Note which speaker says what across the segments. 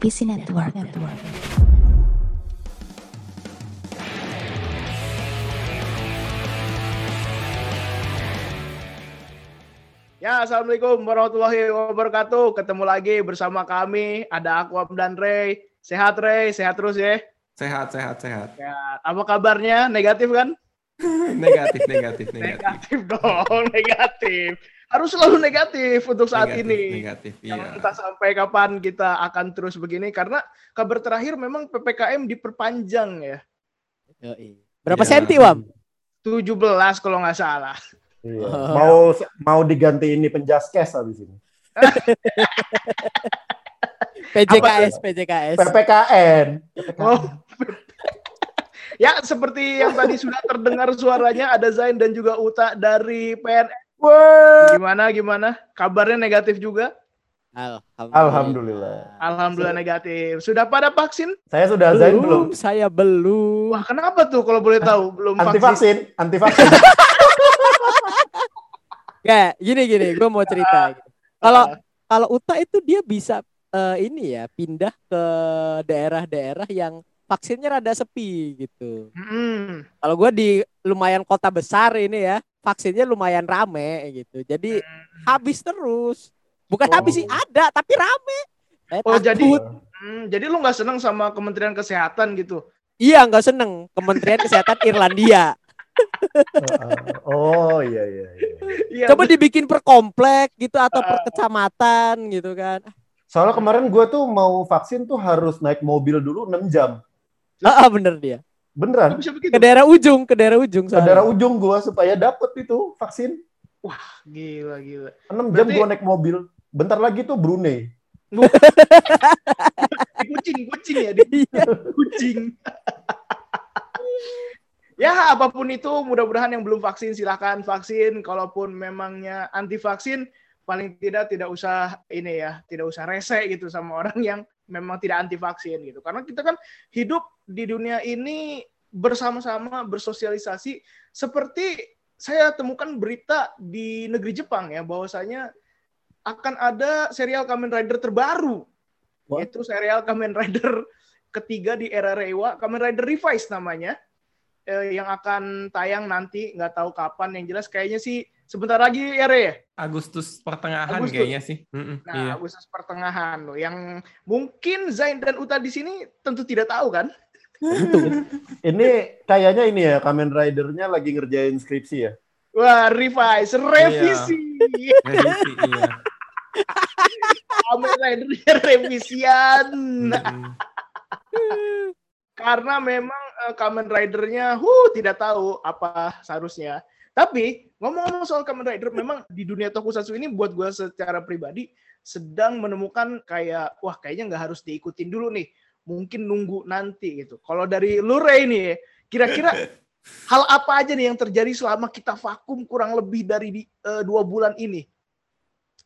Speaker 1: PC Network.
Speaker 2: Ya, Assalamualaikum warahmatullahi wabarakatuh. Ketemu lagi bersama kami. Ada Aquam dan Ray. Sehat, Ray? Sehat terus ya?
Speaker 3: Sehat, sehat, sehat.
Speaker 2: Ya, apa kabarnya? Negatif kan?
Speaker 3: negatif, negatif, negatif.
Speaker 2: Negatif dong, negatif. Harus selalu negatif untuk saat
Speaker 3: Negatif,
Speaker 2: ini.
Speaker 3: Negatif,
Speaker 2: Jangan
Speaker 3: iya.
Speaker 2: entah sampai kapan kita akan terus begini karena kabar terakhir memang PPKM diperpanjang ya.
Speaker 4: Yoi. Berapa
Speaker 3: Ya.
Speaker 4: senti, Wam?
Speaker 2: 17 kalau nggak salah.
Speaker 5: Iya.
Speaker 4: Oh.
Speaker 5: Mau mau diganti ini penjaskes habis ini.
Speaker 4: PJKS, PJKS.
Speaker 5: PPKN.
Speaker 2: Oh. ya, seperti yang tadi sudah terdengar suaranya ada Zain dan juga Uta dari PNS.
Speaker 5: Wah.
Speaker 2: Gimana gimana? Kabarnya negatif juga?
Speaker 4: Alhamdulillah.
Speaker 5: Alhamdulillah.
Speaker 2: Alhamdulillah negatif. Sudah pada vaksin?
Speaker 5: Saya sudah Zain belum.
Speaker 4: Saya belum.
Speaker 2: Wah, kenapa tuh kalau boleh tahu belum
Speaker 5: Anti
Speaker 2: vaksin?
Speaker 5: vaksin, anti vaksin.
Speaker 4: Gak, gini gini, gue mau cerita. gitu. Kalau kalau Uta itu dia bisa eh, ini ya pindah ke daerah-daerah yang vaksinnya rada sepi gitu.
Speaker 2: Hmm.
Speaker 4: Kalau gue di lumayan kota besar ini ya, vaksinnya lumayan rame gitu. Jadi habis terus. Bukan
Speaker 5: Oh.
Speaker 4: habis sih ada, tapi rame. Saya
Speaker 2: Oh,
Speaker 4: takut.
Speaker 2: jadi Hmm, jadi lu nggak seneng sama Kementerian Kesehatan gitu?
Speaker 4: iya nggak seneng Kementerian Kesehatan Irlandia.
Speaker 5: oh iya iya iya.
Speaker 2: Iya.
Speaker 4: Coba dibikin per komplek gitu atau per kecamatan gitu kan.
Speaker 5: Soalnya kemarin gue tuh mau vaksin tuh harus naik mobil dulu 6 jam.
Speaker 4: Ah, ah, bener dia.
Speaker 5: Beneran.
Speaker 2: bisa begitu.
Speaker 4: Ke daerah ujung, ke daerah ujung.
Speaker 5: Ke
Speaker 4: soalnya.
Speaker 5: daerah ujung gue supaya dapet itu vaksin.
Speaker 2: Gila gila.
Speaker 5: 6 jam
Speaker 2: Berarti-
Speaker 5: gue naik mobil. Bentar lagi tuh Brunei.
Speaker 2: Di kucing kucing ya, di
Speaker 4: Iya.
Speaker 2: kucing. ya apa pun itu mudah-mudahan yang belum vaksin silahkan vaksin. Kalaupun memangnya anti vaksin paling tidak tidak usah ini ya tidak usah rese gitu sama orang yang memang tidak anti vaksin gitu. Karena kita kan hidup di dunia ini bersama-sama bersosialisasi. Seperti saya temukan berita di negeri Jepang ya bahwasanya akan ada serial Kamen Rider terbaru.
Speaker 5: What?
Speaker 2: itu serial Kamen Rider ketiga di era Reiwa. Kamen Rider Revised namanya. Eh, yang akan tayang nanti nggak tahu kapan. Yang jelas kayaknya sih sebentar lagi ya Re ya?
Speaker 3: Agustus pertengahan
Speaker 2: Agustus.
Speaker 3: kayaknya sih. Mm-mm,
Speaker 2: Nah,
Speaker 3: iya.
Speaker 2: Agustus pertengahan loh. Yang mungkin Zain dan Uta di sini tentu tidak tahu kan?
Speaker 5: Ini kayaknya ini ya Kamen Rider-nya lagi ngerjain skripsi ya.
Speaker 2: Wah, revise, revisi.
Speaker 3: Revisi, iya.
Speaker 2: Kamen Rider revisian. Karena memang eh, Kamen Rider-nya huh, tidak tahu apa seharusnya. Tapi ngomong-ngomong soal Kamen Rider, memang di dunia tokusatsu ini buat gue secara pribadi sedang menemukan kayak wah kayaknya nggak harus diikutin dulu nih. Mungkin nunggu nanti gitu. Kalau dari lu Ray nih, kira-kira hal apa aja nih yang terjadi selama kita vakum kurang lebih dari di- eh, dua bulan ini?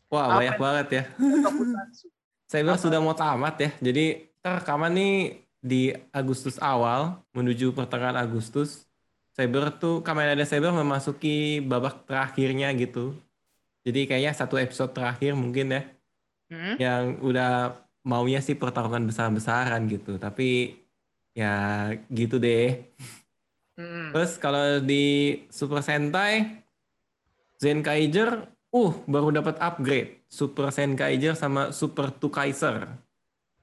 Speaker 3: Wah,
Speaker 2: Apa
Speaker 3: banyak banget ya. Saya bilang sudah mau tamat ya. Jadi rekaman nih di Agustus awal menuju pertengahan Agustus. Cyber tuh Kamen Rider Cyber memasuki babak terakhirnya gitu. Jadi kayaknya satu episode terakhir mungkin ya.
Speaker 2: Hmm?
Speaker 3: yang udah maunya sih pertarungan besar-besaran gitu tapi ya gitu deh
Speaker 2: Hmm.
Speaker 3: terus kalau di Super Sentai Zenkaiger uh baru dapat upgrade Super Zenkaiger sama Super Two Kaiser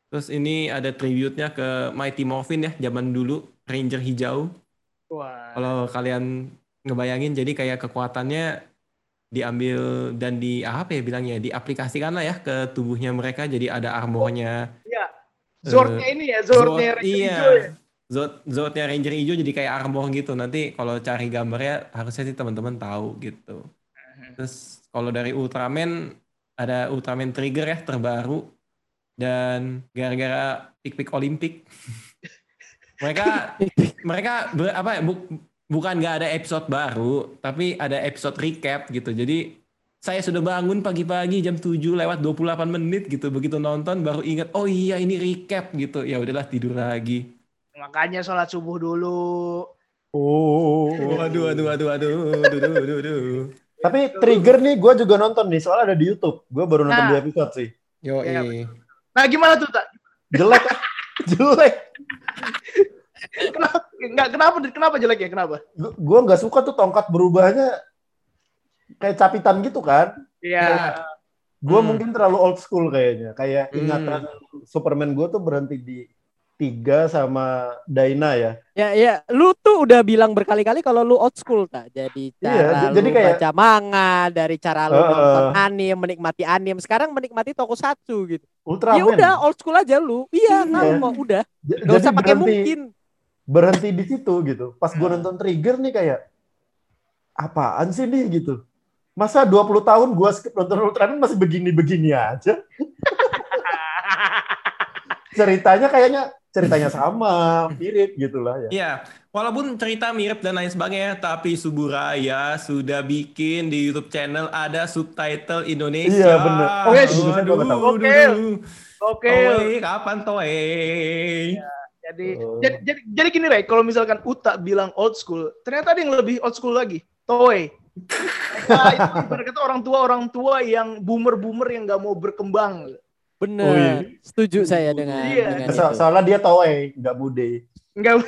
Speaker 3: terus ini ada tribute-nya ke Mighty Morphin ya zaman dulu Ranger hijau
Speaker 2: Wah.
Speaker 3: kalau kalian ngebayangin jadi kayak kekuatannya diambil dan di apa ya bilangnya diaplikasikan lah ya ke tubuhnya mereka jadi ada armornya
Speaker 2: Iya. Zordnya ini ya, Zordnya
Speaker 3: Zord-
Speaker 2: Ranger
Speaker 3: iya.
Speaker 2: hijau ya.
Speaker 3: Zord Zordnya Ranger hijau jadi kayak armor gitu nanti kalau cari gambarnya harusnya sih teman-teman tahu gitu terus kalau dari Ultraman ada Ultraman Trigger ya terbaru dan gara-gara pik-pik Olimpik mereka mereka ber- apa ya, bu- bukan nggak ada episode baru tapi ada episode recap gitu jadi saya sudah bangun pagi-pagi jam 7 lewat 28 menit gitu begitu nonton baru ingat oh iya ini recap gitu ya udahlah tidur lagi
Speaker 2: Makanya sholat subuh dulu.
Speaker 5: Oh.
Speaker 3: waduh waduh waduh waduh waduh waduh waduh
Speaker 5: Tapi trigger nih gue juga nonton nih soalnya ada di YouTube. Gue baru nonton
Speaker 2: Nah.
Speaker 5: dua episode sih.
Speaker 3: yo
Speaker 2: Iya, Nah gimana tuh tak?
Speaker 5: jelek jelek
Speaker 2: kenapa nggak kenapa kenapa jelek ya kenapa
Speaker 5: Gu- gua nggak suka tuh tongkat berubahnya kayak capitan gitu kan
Speaker 2: Iya.
Speaker 5: Gue
Speaker 3: Hmm.
Speaker 5: mungkin terlalu old school kayaknya. Kayak
Speaker 3: Hmm.
Speaker 5: ingatan Superman gue tuh berhenti di tiga sama Daina ya.
Speaker 4: Ya ya, lu tuh udah bilang berkali-kali kalau lu old school tak. Jadi
Speaker 5: Iya,
Speaker 4: cara
Speaker 5: j- jadi
Speaker 4: lu
Speaker 5: kayak-
Speaker 4: baca manga, dari cara lu
Speaker 5: Heeh.
Speaker 4: nonton anime, menikmati anime. Sekarang menikmati tokusatsu gitu.
Speaker 5: Ultraman.
Speaker 4: Ya udah old school aja lu. Iya,
Speaker 5: Iya.
Speaker 4: kok udah.
Speaker 5: J-
Speaker 4: Gak usah pakai mungkin.
Speaker 5: Berhenti di situ gitu. Pas gue
Speaker 2: Hmm.
Speaker 5: nonton Trigger nih kayak apaan sih nih gitu. Masa 20 tahun gue skip nonton Ultraman masih begini-begini aja. Ceritanya kayaknya ceritanya sama, mirip gitu lah ya.
Speaker 3: Iya, walaupun cerita mirip dan lain sebagainya, tapi Suburaya sudah bikin di YouTube channel ada subtitle Indonesia.
Speaker 5: Iya. Indonesia.
Speaker 3: Aduh,
Speaker 2: Oke. Oke.
Speaker 3: Toei, kapan Toei?
Speaker 2: Jadi,
Speaker 5: Oh.
Speaker 2: jadi jadi jadi gini Ray, kalau misalkan Uta bilang old school, ternyata ada yang lebih old school lagi. Toei. Nah, itu ibarat orang tua orang tua yang boomer boomer yang nggak mau berkembang.
Speaker 4: Bener.
Speaker 5: Oh, iya.
Speaker 4: Setuju saya dengan,
Speaker 2: Iya.
Speaker 4: dengan
Speaker 5: So-
Speaker 4: itu.
Speaker 5: soalnya dia Toei, nggak bude.
Speaker 2: Nggak.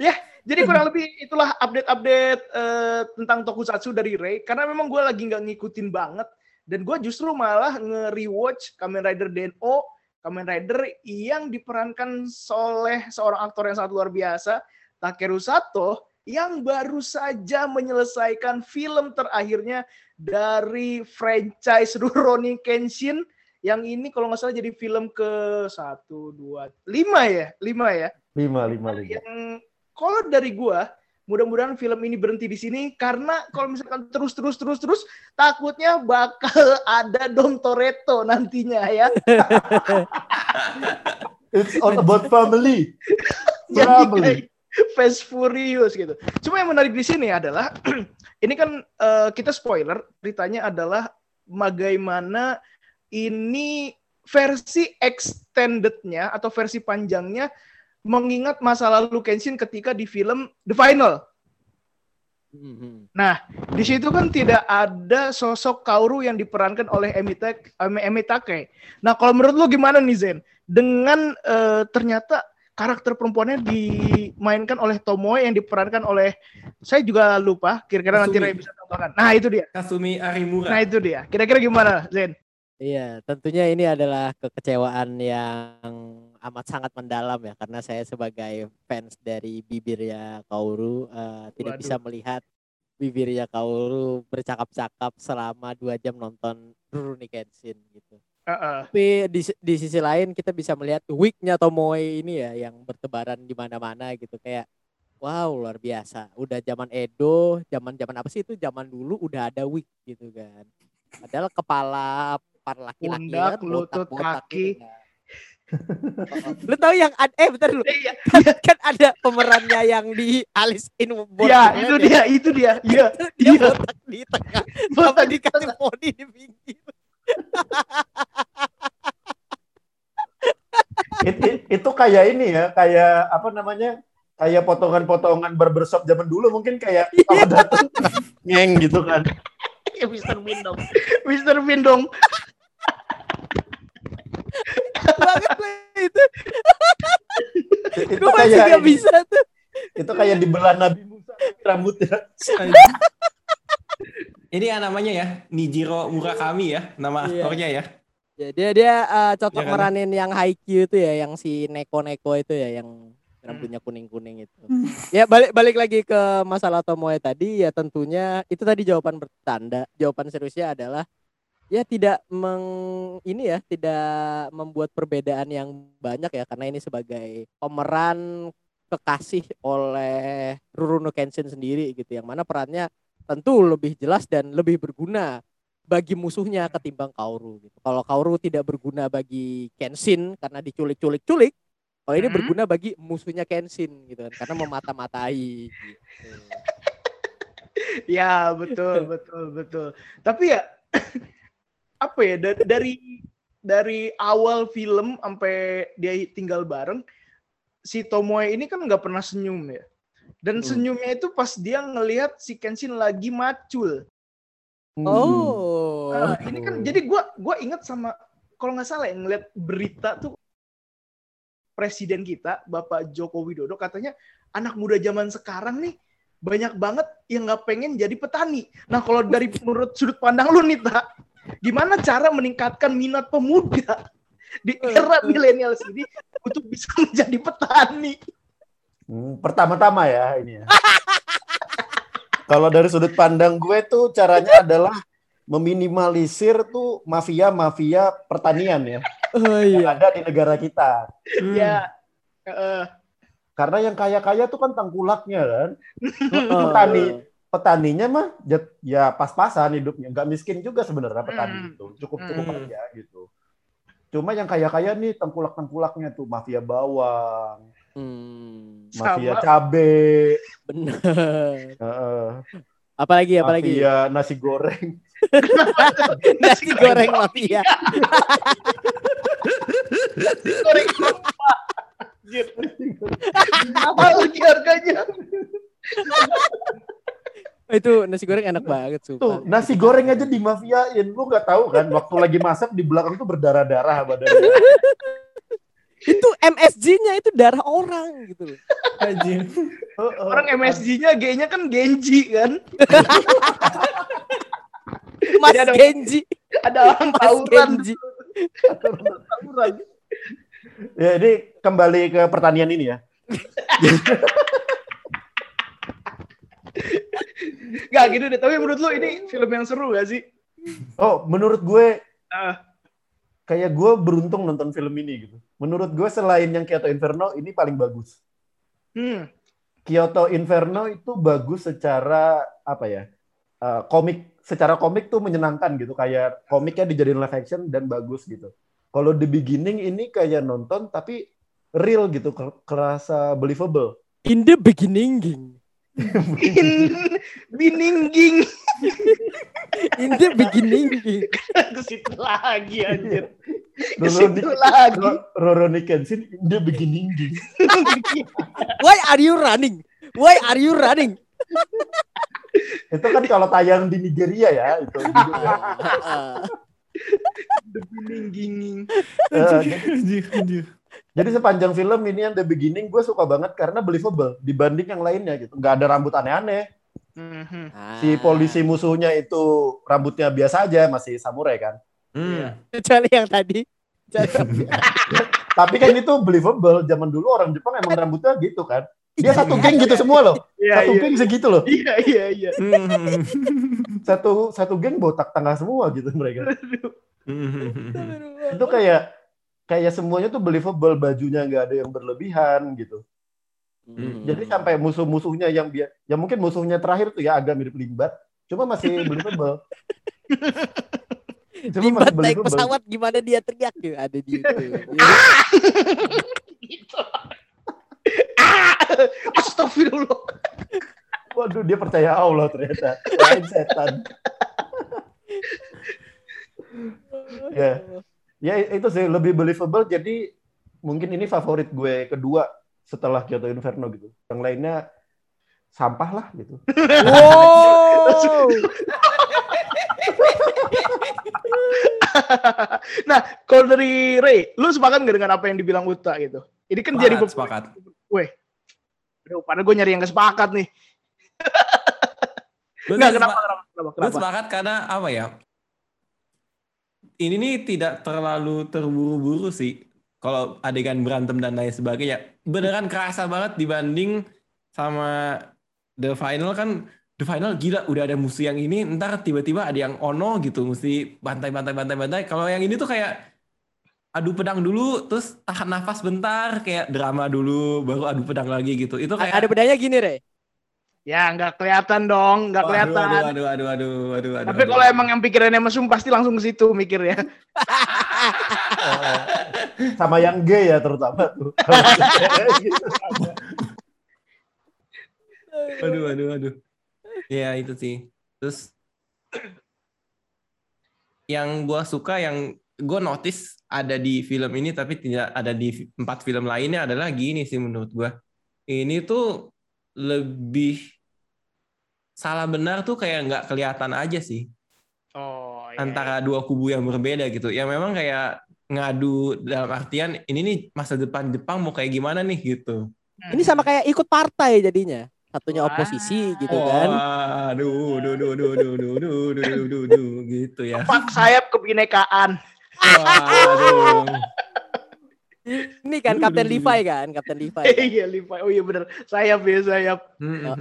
Speaker 2: ya, jadi kurang lebih itulah update-update eh, tentang Tokusatsu dari Ray. Karena memang gue lagi nggak ngikutin banget. Dan gue justru malah nge-rewatch Kamen Rider Den-O, Kamen Rider yang diperankan oleh seorang aktor yang sangat luar biasa, Takeru Sato, yang baru saja menyelesaikan film terakhirnya dari franchise Rurouni Kenshin yang ini kalau nggak salah jadi film ke satu dua lima ya lima ya
Speaker 5: Lima, lima, lima.
Speaker 2: yang kalau dari gua mudah-mudahan film ini berhenti di sini karena kalau misalkan terus terus terus terus takutnya bakal ada Dom Toretto nantinya ya
Speaker 5: It's all about family. Family.
Speaker 2: Fast Furious gitu. Cuma yang menarik di sini adalah ini kan eh, kita spoiler ceritanya adalah bagaimana ini versi extendednya atau versi panjangnya mengingat masa lalu Kenshin ketika di film The Final.
Speaker 4: Mhm.
Speaker 2: Di situ kan tidak ada sosok Kaoru yang diperankan oleh Emitake, Emitake. Nah, kalau menurut lu gimana nih Zen? Dengan eh, ternyata karakter perempuannya dimainkan oleh Tomoe yang diperankan oleh saya juga lupa, kira-kira nanti. Ray bisa tambahkan. Nah, itu dia.
Speaker 3: Kasumi Arimura.
Speaker 2: Nah, itu dia. Kira-kira gimana, Zen?
Speaker 4: Iya, tentunya ini adalah kekecewaan yang amat sangat mendalam ya karena saya sebagai fans dari bibirnya Kaoru eh, tidak bisa melihat bibirnya Kaoru bercakap-cakap selama dua jam nonton Rurouni Kenshin gitu.
Speaker 2: Heeh.
Speaker 4: Tapi di, di sisi lain kita bisa melihat wignya Tomoe ini ya yang bertebaran di mana-mana gitu kayak wow luar biasa. Udah zaman Edo, zaman-zaman apa sih itu zaman dulu udah ada wig gitu kan. Padahal kepala para laki-laki
Speaker 2: Pundak,
Speaker 4: kan
Speaker 2: lutut, kaki.
Speaker 4: gitu kan. lu tahu yang ad- eh bentar dulu
Speaker 2: Iya,
Speaker 4: kan, kan ada pemerannya yang di Alice in
Speaker 2: iya,
Speaker 4: Borderland
Speaker 2: itu
Speaker 4: ya.
Speaker 2: dia, itu dia. Iya,
Speaker 4: dia
Speaker 2: iya.
Speaker 4: botak di tengah sama
Speaker 2: Botak di
Speaker 4: dikasih
Speaker 2: tengah.
Speaker 4: poni di pinggir
Speaker 5: It- it- itu kayak ini ya, kayak apa namanya? Kayak potongan-potongan barbershop zaman dulu mungkin kayak
Speaker 2: Iya.
Speaker 5: kalau datang ngeng gitu kan.
Speaker 2: Ya, Mr. Bean dong. Mr. Bean dong.
Speaker 4: banget lah itu
Speaker 5: Itu
Speaker 4: gue masih
Speaker 5: kayak
Speaker 4: gak
Speaker 5: ini,
Speaker 4: bisa tuh
Speaker 5: itu kayak dibelah Nabi Musa rambutnya.
Speaker 3: Ini ya namanya ya, Nijiro Murakami ya, nama
Speaker 4: Iya.
Speaker 3: aktornya ya.
Speaker 4: ya, dia dia eh, cocok
Speaker 3: Iya kan?
Speaker 4: meranin yang Haikyuu itu ya yang si Neko Neko itu ya yang rambutnya kuning kuning itu ya balik balik lagi ke masalah Tomoe tadi ya tentunya itu tadi jawaban bertanda jawaban seriusnya adalah ya tidak meng ini ya tidak membuat perbedaan yang banyak ya karena ini sebagai pemeran kekasih oleh Rurouni Kenshin sendiri gitu yang mana perannya tentu lebih jelas dan lebih berguna bagi musuhnya ketimbang Kaoru gitu. Kalau Kaoru tidak berguna bagi Kenshin karena diculik-culik-culik, kalau ini
Speaker 2: Hmm.
Speaker 4: berguna bagi musuhnya Kenshin gitu kan karena memata-matai gitu.
Speaker 2: Ya, betul, betul, betul. Tapi ya apa ya da- dari dari awal film sampai dia tinggal bareng si Tomoe ini kan nggak pernah senyum ya. Dan
Speaker 4: Hmm.
Speaker 2: senyumnya itu pas dia ngelihat si Kenshin lagi macul.
Speaker 5: Hmm.
Speaker 4: Oh.
Speaker 2: Ah, ini kan jadi gua gua inget sama kalau nggak salah ya ngeliat berita tuh presiden kita Bapak Joko Widodo katanya anak muda zaman sekarang nih banyak banget yang nggak pengen jadi petani. Nah kalau dari menurut sudut pandang lu nih tak, gimana cara meningkatkan minat pemuda di era milenial ini untuk bisa menjadi petani?
Speaker 5: Hmm, pertama-tama ya ini ya. Kalau dari sudut pandang gue tuh caranya adalah meminimalisir tuh mafia-mafia pertanian ya
Speaker 4: Oh
Speaker 5: yang
Speaker 4: iya.
Speaker 5: ada di negara kita.
Speaker 3: Hmm.
Speaker 2: Ya,
Speaker 5: Karena yang kaya-kaya tuh kan tengkulaknya kan.
Speaker 4: Heeh.
Speaker 5: Petani petaninya mah ya, ya pas-pasan hidupnya, nggak miskin juga sebenarnya petani
Speaker 2: Hmm.
Speaker 5: itu, cukup-cukup
Speaker 3: Hmm.
Speaker 5: aja gitu. Cuma yang kaya-kaya nih tengkulak-tengkulaknya tuh mafia bawang,
Speaker 4: Hmm,
Speaker 5: mafia
Speaker 2: Sama.
Speaker 5: cabe,
Speaker 4: bener.
Speaker 5: heeh,
Speaker 4: Apalagi apalagi?
Speaker 5: mafia nasi goreng.
Speaker 4: Nasi goreng mafia.
Speaker 2: goreng apa? Anjir. Mahal lagi harganya.
Speaker 4: Itu nasi goreng enak banget
Speaker 5: Tuh
Speaker 4: sumpah.
Speaker 5: nasi goreng aja dimafiain, lu nggak tahu kan? Waktu lagi masak di belakang tuh berdarah-darah badannya.
Speaker 4: Itu MSG-nya itu darah orang gitu loh.
Speaker 2: Orang MSG-nya G-nya kan Genji kan.
Speaker 4: Mas
Speaker 2: ada-
Speaker 4: Genji,
Speaker 2: Ada orang
Speaker 4: Mas
Speaker 2: tawuran.
Speaker 4: Genji.
Speaker 2: tawuran.
Speaker 5: Ya, ini kembali ke pertanian ini ya.
Speaker 2: Gak gitu deh. Tapi menurut lu ini film yang seru gak sih?
Speaker 5: Oh, menurut gue
Speaker 2: Ah.
Speaker 5: kayak gue beruntung nonton film ini gitu. Menurut gue selain yang Kyoto Inferno ini paling bagus.
Speaker 2: Hmm.
Speaker 5: Kyoto Inferno itu bagus secara apa ya? eh, komik secara komik tuh menyenangkan gitu kayak komiknya dijadiin live action dan bagus gitu. Kalau The Beginning ini kayak nonton tapi real gitu, ker- kerasa believable.
Speaker 4: In the beginning.
Speaker 2: In biningging
Speaker 4: In the beginning.
Speaker 2: ke situ lagi anjir. Ke situ lagi.
Speaker 5: Ro- Rurouni Kenshin in The Beginning.
Speaker 4: Why are you running? Why are you running?
Speaker 5: itu kan kalau tayang di Nigeria ya itu.
Speaker 2: The biningging.
Speaker 5: Eh,
Speaker 3: anjir.
Speaker 5: Jadi sepanjang film ini yang The Beginning gue suka banget karena believable dibanding yang lainnya gitu. Nggak ada rambut aneh-aneh.
Speaker 2: Mhm.
Speaker 5: Si polisi musuhnya itu rambutnya biasa aja, masih samurai kan.
Speaker 3: Hmm.
Speaker 4: kecuali yang tadi.
Speaker 5: Tapi kan itu believable. Zaman dulu orang Jepang emang rambutnya gitu kan. Dia satu geng gitu semua loh.
Speaker 2: Iya
Speaker 5: Satu
Speaker 2: iya.
Speaker 5: geng segitu loh.
Speaker 2: Iya iya iya.
Speaker 3: Hmm.
Speaker 5: Satu satu geng botak tengah semua gitu mereka.
Speaker 3: Hmm.
Speaker 5: Itu kayak kayak semuanya tuh believable. Bajunya nggak ada yang berlebihan gitu.
Speaker 4: Hmm.
Speaker 5: Jadi sampai musuh-musuhnya yang biar, ya mungkin musuhnya terakhir tuh ya agak mirip limbat, cuma masih believable. Cuma
Speaker 4: Limbat
Speaker 5: masih
Speaker 4: naik pesawat gimana dia teriak gitu ada di itu.
Speaker 2: Gitu. Ah! Astagfirullah.
Speaker 5: Waduh, dia percaya Allah ternyata. Lain setan. Ya. Ya itu sih lebih believable. Jadi mungkin ini favorit gue kedua setelah Kyoto Inferno gitu. Yang lainnya sampah lah gitu.
Speaker 4: Wow.
Speaker 2: nah, kalau dari Ray, lu sepakat nggak dengan apa yang dibilang Uta gitu? Ini kan jadi
Speaker 3: Sepakat, sepakat.
Speaker 2: Weh, aduh, padahal gue nyari yang gak sepakat nih.
Speaker 3: Lu
Speaker 2: Nggak, kenapa,
Speaker 3: sepa-
Speaker 2: kenapa, kenapa,
Speaker 3: Lu
Speaker 2: kenapa?
Speaker 3: sepakat karena apa ya? Ini nih tidak terlalu terburu-buru sih. Kalau adegan berantem dan lain sebagainya, beneran kerasa banget dibanding sama the final kan the final gila udah ada musuh yang ini ntar tiba-tiba ada yang ono gitu mesti bantai bantai bantai bantai kalau yang ini tuh kayak adu pedang dulu terus tahan nafas bentar kayak drama dulu baru adu pedang lagi gitu itu kayak
Speaker 4: Ada bedanya gini, Re.
Speaker 2: Ya, nggak kelihatan dong, nggak kelihatan.
Speaker 3: aduh aduh aduh aduh aduh aduh
Speaker 2: Tapi kalau emang yang pikirannya mesum pasti langsung ke situ mikirnya.
Speaker 5: Sama yang gay ya terutama tuh.
Speaker 3: Aduh, aduh, aduh. Ya itu sih. Terus yang gua suka yang gue notice ada di film ini tapi tidak ada di empat film lainnya adalah gini sih menurut gua. Ini tuh lebih salah benar tuh kayak nggak kelihatan aja sih.
Speaker 2: Oh iya.
Speaker 3: antara dua kubu yang berbeda gitu. Ya memang kayak ngadu dalam artian ini nih masa depan Jepang mau kayak gimana nih gitu.
Speaker 4: Ini sama kayak ikut partai jadinya. Satunya
Speaker 2: Wah.
Speaker 4: oposisi gitu kan.
Speaker 3: Waduh, duh, duh, duh, duh, duh, duh, duh, duh, duh, duh, gitu ya.
Speaker 2: Pak sayap kebinekaan.
Speaker 3: Waduh.
Speaker 4: Ini kan Kapten Levi kan, Kapten Levi.
Speaker 2: Iya, Levi. Oh iya bener. Sayap ya, sayap.
Speaker 3: Hmm.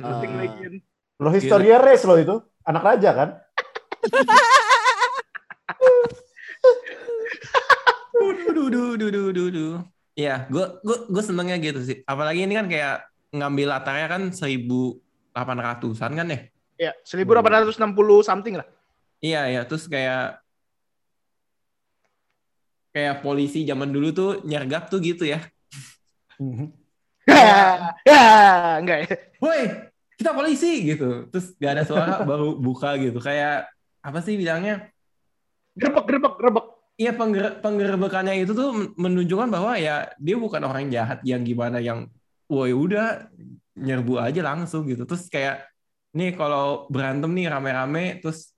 Speaker 5: Lo historia race lo itu. Anak raja kan?
Speaker 3: Duh, duh, duh, duh, duh, duh. Iya, gue gue gue senengnya gitu sih. Apalagi ini kan kayak ngambil latarnya kan 1800-an kan ya?
Speaker 2: Ya, 1860 something lah.
Speaker 3: Iya, ya. Terus kayak kayak polisi zaman dulu tuh nyergap tuh gitu ya.
Speaker 2: Ya, ya, enggak ya.
Speaker 3: Woi, kita polisi gitu. Terus gak ada suara baru buka gitu. Kayak apa sih bilangnya?
Speaker 2: Grebek, grebek, grebek.
Speaker 3: Iya pengger penggerebekannya itu tuh men- menunjukkan bahwa ya dia bukan orang jahat yang gimana yang woi udah nyerbu aja langsung gitu. Terus kayak nih kalau berantem nih rame-rame terus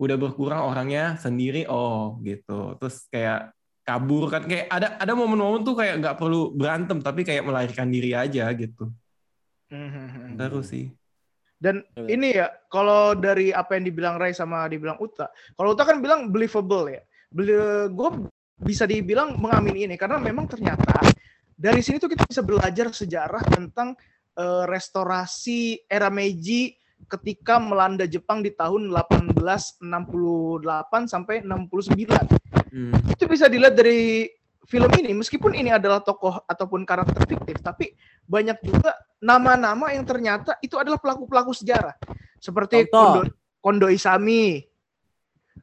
Speaker 3: udah berkurang orangnya sendiri oh gitu. Terus kayak kabur kan kayak ada ada momen-momen tuh kayak nggak perlu berantem tapi kayak melarikan diri aja gitu. Terus sih.
Speaker 2: Dan
Speaker 4: Betul.
Speaker 2: ini ya, kalau dari apa yang dibilang Ray sama dibilang Uta, kalau Uta kan bilang believable ya. Gue bisa dibilang mengamini ini karena memang ternyata dari sini tuh kita bisa belajar sejarah tentang eh, restorasi era Meiji ketika melanda Jepang di tahun 1868 sampai 69
Speaker 3: Hmm.
Speaker 2: itu bisa dilihat dari film ini meskipun ini adalah tokoh ataupun karakter fiktif tapi banyak juga nama-nama yang ternyata itu adalah pelaku-pelaku sejarah seperti. Kondo, Kondo Isami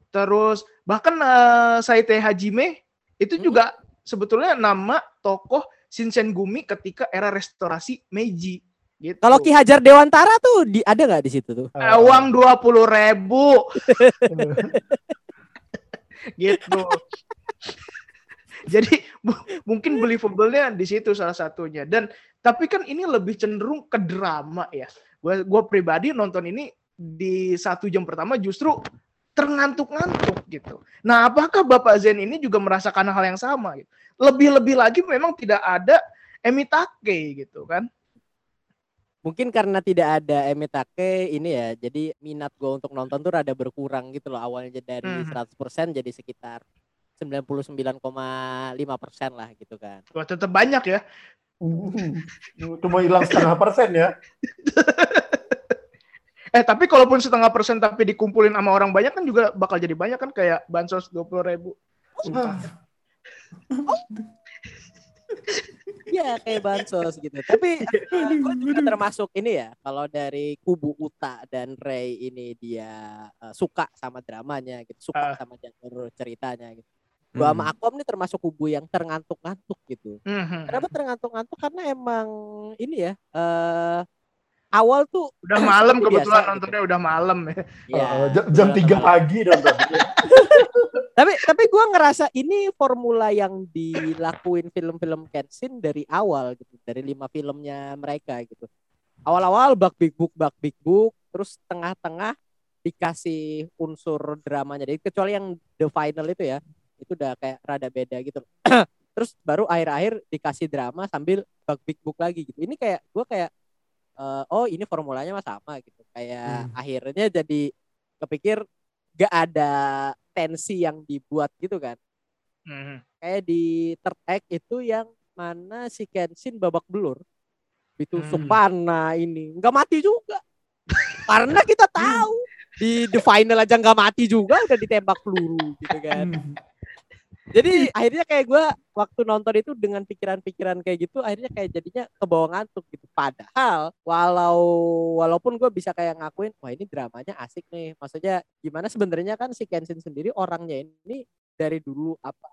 Speaker 2: terus bahkan eh, Saite Hajime itu
Speaker 4: Hmm.
Speaker 2: juga sebetulnya nama tokoh Shinsengumi Gumi ketika era restorasi Meiji gitu.
Speaker 4: Kalau Ki Hajar Dewantara tuh di, ada nggak di situ tuh?
Speaker 2: Eh, uang dua puluh ribu gitu. Jadi mungkin believable-nya di situ salah satunya. Dan tapi kan ini lebih cenderung ke drama ya. Gua gua pribadi nonton ini di satu jam pertama justru terngantuk-ngantuk gitu. Nah, apakah Bapak Zen ini juga merasakan hal yang sama gitu? Lebih-lebih lagi memang tidak ada emitake gitu kan.
Speaker 4: Mungkin karena tidak ada Emitake ini ya, jadi minat gue untuk nonton tuh rada berkurang gitu loh. Awalnya dari
Speaker 2: Mhm.
Speaker 4: 100% jadi sekitar 99,5 persen lah gitu kan.
Speaker 2: Wah, tetap banyak ya.
Speaker 5: Cuma hilang setengah persen ya.
Speaker 2: Eh tapi kalaupun setengah persen tapi dikumpulin sama orang banyak kan juga bakal jadi banyak kan kayak bansos dua puluh ribu.
Speaker 4: Iya kayak bansos gitu. Tapi gue juga termasuk ini ya, kalau dari kubu Uta dan Ray ini dia eh, suka sama dramanya gitu, suka
Speaker 2: Ah.
Speaker 4: sama jalur ceritanya gitu. Gua
Speaker 3: Hmm.
Speaker 4: sama Akom nih termasuk kubu yang terngantuk-ngantuk gitu.
Speaker 2: Mhm.
Speaker 4: Kenapa terngantuk-ngantuk? Karena emang ini ya eh awal tuh
Speaker 2: Udah malam kebetulan
Speaker 4: biasa
Speaker 2: nontonnya udah malam ya.
Speaker 4: ya,
Speaker 5: Oh, jam, jam
Speaker 4: udah
Speaker 5: 3
Speaker 4: malam.
Speaker 5: pagi nonton.
Speaker 4: tapi tapi gue ngerasa ini formula yang dilakuin film-film Kenshin dari awal gitu dari lima filmnya mereka gitu awal-awal bak big book bak big book terus tengah-tengah dikasih unsur dramanya jadi kecuali yang the final itu ya itu udah kayak rada beda gitu terus baru akhir-akhir dikasih drama sambil bak big book lagi gitu ini kayak gue kayak eh, oh ini formulanya mah sama gitu kayak
Speaker 3: Hmm.
Speaker 4: akhirnya jadi kepikir gak ada tensi yang dibuat gitu kan
Speaker 2: Mhm.
Speaker 4: kayak di third act itu yang mana si Kenshin babak belur ditusuk
Speaker 3: Hmm.
Speaker 4: panah ini nggak mati juga karena kita tahu di the final aja nggak mati juga udah ditembak peluru gitu kan
Speaker 3: Hmm.
Speaker 4: Jadi akhirnya kayak gue waktu nonton itu dengan pikiran-pikiran kayak gitu akhirnya kayak jadinya kebawa ngantuk gitu. Padahal walau walaupun gue bisa kayak ngakuin wah ini dramanya asik nih. Maksudnya gimana sebenarnya kan si Kenshin sendiri orangnya ini dari dulu apa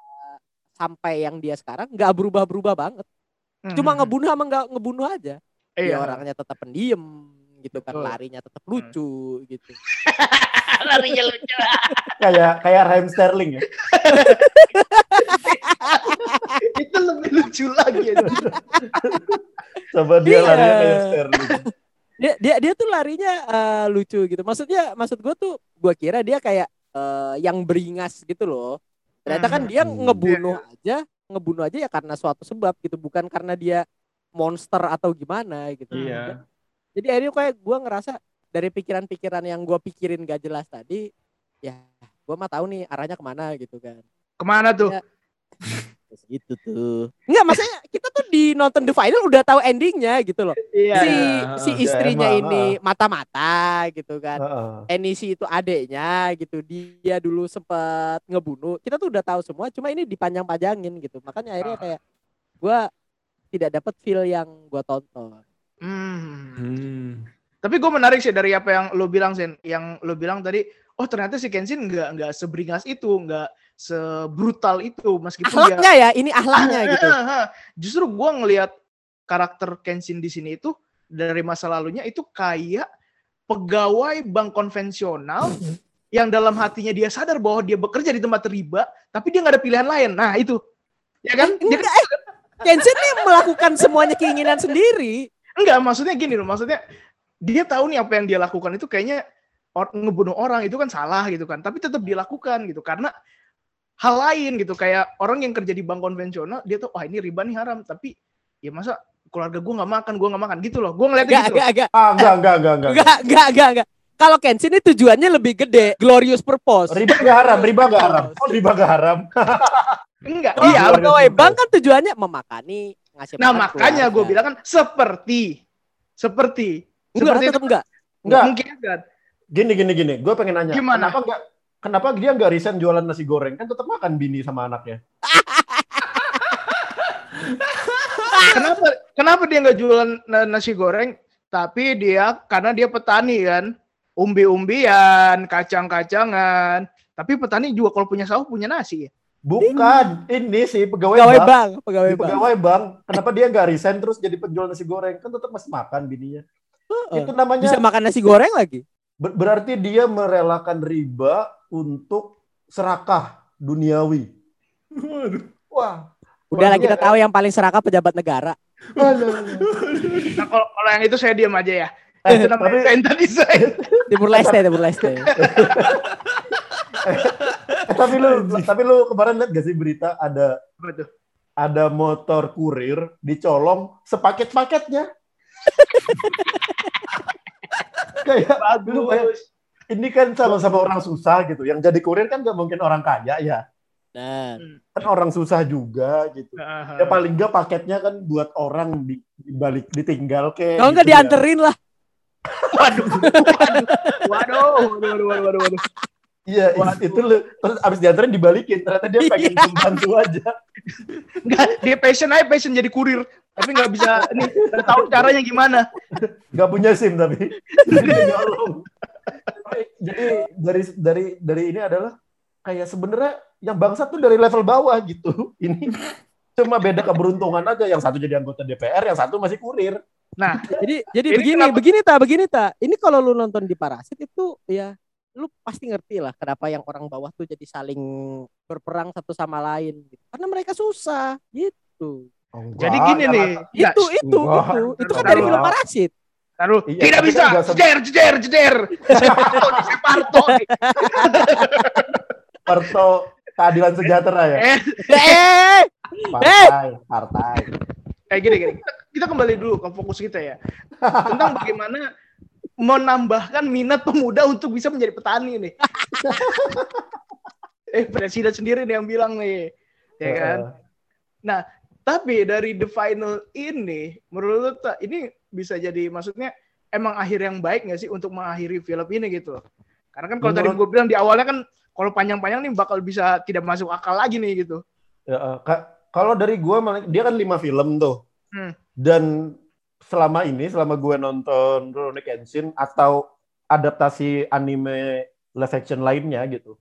Speaker 4: sampai yang dia sekarang nggak berubah-berubah banget. Cuma
Speaker 2: Mhm.
Speaker 4: ngebunuh sama nggak ngebunuh aja.
Speaker 2: Iya.
Speaker 4: dia orangnya tetap pendiam gitu kan larinya tetap lucu gitu
Speaker 2: Larinya lucu.
Speaker 5: kayak kayak Raheem Sterling ya.
Speaker 2: Itu lebih lucu lagi. ya.
Speaker 5: Coba dia
Speaker 4: Iya.
Speaker 5: lari kayak Sterling.
Speaker 4: dia dia dia tuh larinya eh, lucu gitu maksudnya maksud gue tuh gue kira dia kayak uh, yang beringas gitu loh. Ternyata kan
Speaker 2: Hmm.
Speaker 4: dia
Speaker 5: Hmm.
Speaker 4: ngebunuh aja, ngebunuh aja ya karena suatu sebab gitu, bukan karena dia monster atau gimana gitu.
Speaker 3: Iya.
Speaker 4: Jadi akhirnya kayak gue ngerasa dari pikiran-pikiran yang gue pikirin gak jelas tadi, ya gue mah tahu nih arahnya ke mana gitu kan.
Speaker 2: Ke mana tuh?
Speaker 4: Ya. Terus gitu tuh. Enggak, maksudnya kita tuh di nonton The Final udah tahu endingnya gitu loh.
Speaker 2: Iya.
Speaker 4: si
Speaker 3: iya.
Speaker 4: si
Speaker 5: Ya,
Speaker 4: istrinya
Speaker 5: emang,
Speaker 4: ini mata-mata gitu kan.
Speaker 5: Heeh.
Speaker 4: Enisi itu adeknya gitu. Dia dulu sempat ngebunuh. Kita tuh udah tahu semua, cuma ini dipanjang-panjangin gitu. Makanya akhirnya kayak gua tidak dapat feel yang gua tonton.
Speaker 2: Hmm.
Speaker 3: Hmm.
Speaker 2: Tapi gue menarik sih dari apa yang lo bilang Sen, yang lo bilang tadi, oh ternyata si Kenshin nggak nggak seberingas itu, nggak sebrutal itu, meskipun dia
Speaker 4: Ahlaknya ya, ini ahlaknya gitu.
Speaker 2: Justru gue ngelihat karakter Kenshin di sini itu dari masa lalunya itu kayak pegawai bank konvensional yang dalam hatinya dia sadar bahwa dia bekerja di tempat riba, tapi dia nggak ada pilihan lain. Nah itu, ya kan? Dia-
Speaker 4: Enggak, eh. Kenshin nih melakukan semuanya keinginan sendiri.
Speaker 2: Enggak, maksudnya gini loh, maksudnya dia tahu nih apa yang dia lakukan itu kayaknya or- ngebunuh orang itu kan salah gitu kan, tapi tetap dilakukan gitu karena hal lain gitu kayak orang yang kerja di bank konvensional dia tuh wah ini riba nih haram, tapi ya masa keluarga gue nggak makan, gue nggak makan gitu loh, gue ngeliatnya
Speaker 4: Enggak,
Speaker 2: gitu. loh.
Speaker 4: enggak, enggak.
Speaker 5: Ah, enggak, enggak, enggak, enggak.
Speaker 4: Enggak, enggak, enggak, enggak. Kalau Kenshin ini tujuannya lebih gede, glorious purpose.
Speaker 5: Riba enggak haram, riba enggak haram. Oh, riba enggak haram.
Speaker 2: Enggak,
Speaker 4: Kalau
Speaker 2: iya.
Speaker 4: pegawai bank kan tujuannya memakani, ngasih
Speaker 2: Nah
Speaker 4: makan
Speaker 2: makanya gue bilang kan seperti, seperti,
Speaker 4: enggak,
Speaker 2: seperti
Speaker 4: tetap enggak.
Speaker 5: Enggak.
Speaker 2: mungkin kan.
Speaker 5: Gini, gini, gini. Gue pengen nanya.
Speaker 2: Gimana?
Speaker 5: Kenapa enggak Kenapa dia enggak resign jualan nasi goreng? Kan tetap makan bini sama anaknya.
Speaker 2: kenapa kenapa dia nggak jualan na- nasi goreng tapi dia karena dia petani kan umbi-umbian kacang-kacangan tapi petani juga kalau punya sawah punya nasi ya
Speaker 5: Bukan, ini sih pegawai,
Speaker 4: Pegawai
Speaker 5: bank.
Speaker 4: bank, pegawai bank.
Speaker 5: pegawai bank. Kenapa dia enggak resign terus jadi penjual nasi goreng? Kan tetap masih makan bininya.
Speaker 4: Heeh.
Speaker 5: Itu namanya
Speaker 4: Bisa makan nasi goreng lagi.
Speaker 5: ber- berarti dia merelakan riba untuk serakah duniawi. Wah.
Speaker 4: Udah lah
Speaker 5: Wah,
Speaker 4: kita tahu yang paling serakah pejabat negara.
Speaker 5: Aduh.
Speaker 2: nah kalau kalau yang itu saya diam aja ya
Speaker 5: Eh,
Speaker 2: itu namanya
Speaker 5: tapi-
Speaker 2: Senta design
Speaker 4: Timur Leste, Timur Leste.
Speaker 5: Eh, tapi lu tapi lu kemarin lihat gak sih berita ada ada motor kurir dicolong sepaket-paketnya. Kayak lu bayang-
Speaker 2: bagus
Speaker 5: ini kan sama-sama orang susah gitu. Yang jadi kurir kan gak mungkin orang kaya ya.
Speaker 4: Nah,
Speaker 5: Kan orang susah juga gitu. Ya paling gak paketnya kan buat orang di, dibalik ditinggal ke.
Speaker 4: kalau nggak
Speaker 5: gitu ya.
Speaker 4: dianterin lah.
Speaker 2: waduh waduh waduh waduh waduh waduh, waduh.
Speaker 5: Iya, itu lu terus abis dianterin dibalikin. Ternyata dia pengen
Speaker 4: Iya.
Speaker 5: membantu aja.
Speaker 2: Nggak, dia passion aja passion jadi kurir tapi nggak bisa nih nggak tahu caranya gimana
Speaker 5: Gak punya SIM tapi. Nyolong. Jadi dari dari dari ini adalah kayak sebenarnya yang bangsa tuh dari level bawah gitu. Ini cuma beda keberuntungan aja. Yang satu jadi anggota DPR, yang satu masih kurir.
Speaker 2: nah
Speaker 4: Jadi jadi
Speaker 2: Ini
Speaker 4: begini,
Speaker 2: kenapa-
Speaker 4: begini ta, begini ta. Ini kalau lu nonton di Parasit itu ya lu pasti ngerti lah kenapa yang orang bawah tuh jadi saling berperang satu sama lain gitu. Karena mereka susah gitu.
Speaker 2: jadi gini nih ya,
Speaker 4: Itu itu
Speaker 5: Wah,
Speaker 4: itu itu kan dari film. Parasit.
Speaker 2: Taruh,
Speaker 5: Iya,
Speaker 2: tidak bisa, jeder, jeder, jeder. Separto Separto
Speaker 5: keadilan sejahtera ya.
Speaker 2: Eh,
Speaker 4: Eh,
Speaker 5: Partai, partai.
Speaker 2: kayak gini, gini. Kita, kita kembali dulu ke fokus kita ya. Tentang bagaimana menambahkan minat pemuda untuk bisa menjadi petani nih. eh, presiden sendiri nih yang bilang nih. Ya kan?
Speaker 5: Eh,
Speaker 2: Tapi dari the final ini, menurut ini bisa jadi maksudnya emang akhir yang baik nggak sih untuk mengakhiri film ini gitu? Karena kan kalau tadi gue bilang di awalnya kan kalau panjang-panjang nih bakal bisa tidak masuk akal lagi nih gitu.
Speaker 5: Ya, ka- kalau dari gue dia kan lima film tuh.
Speaker 2: Hmm.
Speaker 5: Dan selama ini selama gue nonton Rurouni Kenshin atau adaptasi anime live action lainnya gitu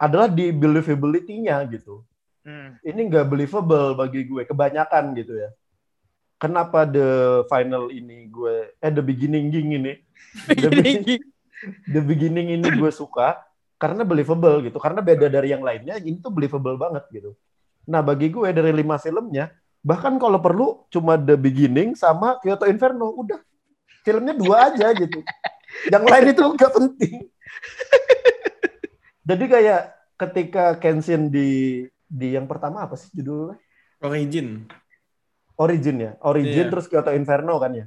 Speaker 5: adalah di believability-nya gitu.
Speaker 2: Hmm.
Speaker 5: Ini nggak believable bagi gue kebanyakan gitu ya. Kenapa the final ini gue eh the beginning ini the, beginning, the beginning ini gue suka karena believable gitu karena beda dari yang lainnya ini tuh believable banget gitu nah bagi gue dari lima filmnya bahkan kalau perlu cuma the beginning sama Kyoto Inferno udah filmnya dua aja gitu yang lain itu gak penting Jadi kayak ketika Kenshin di di yang pertama apa sih judulnya?
Speaker 3: Origin.
Speaker 5: Origin ya. Origin
Speaker 3: Iya.
Speaker 5: terus Kyoto Inferno kan ya.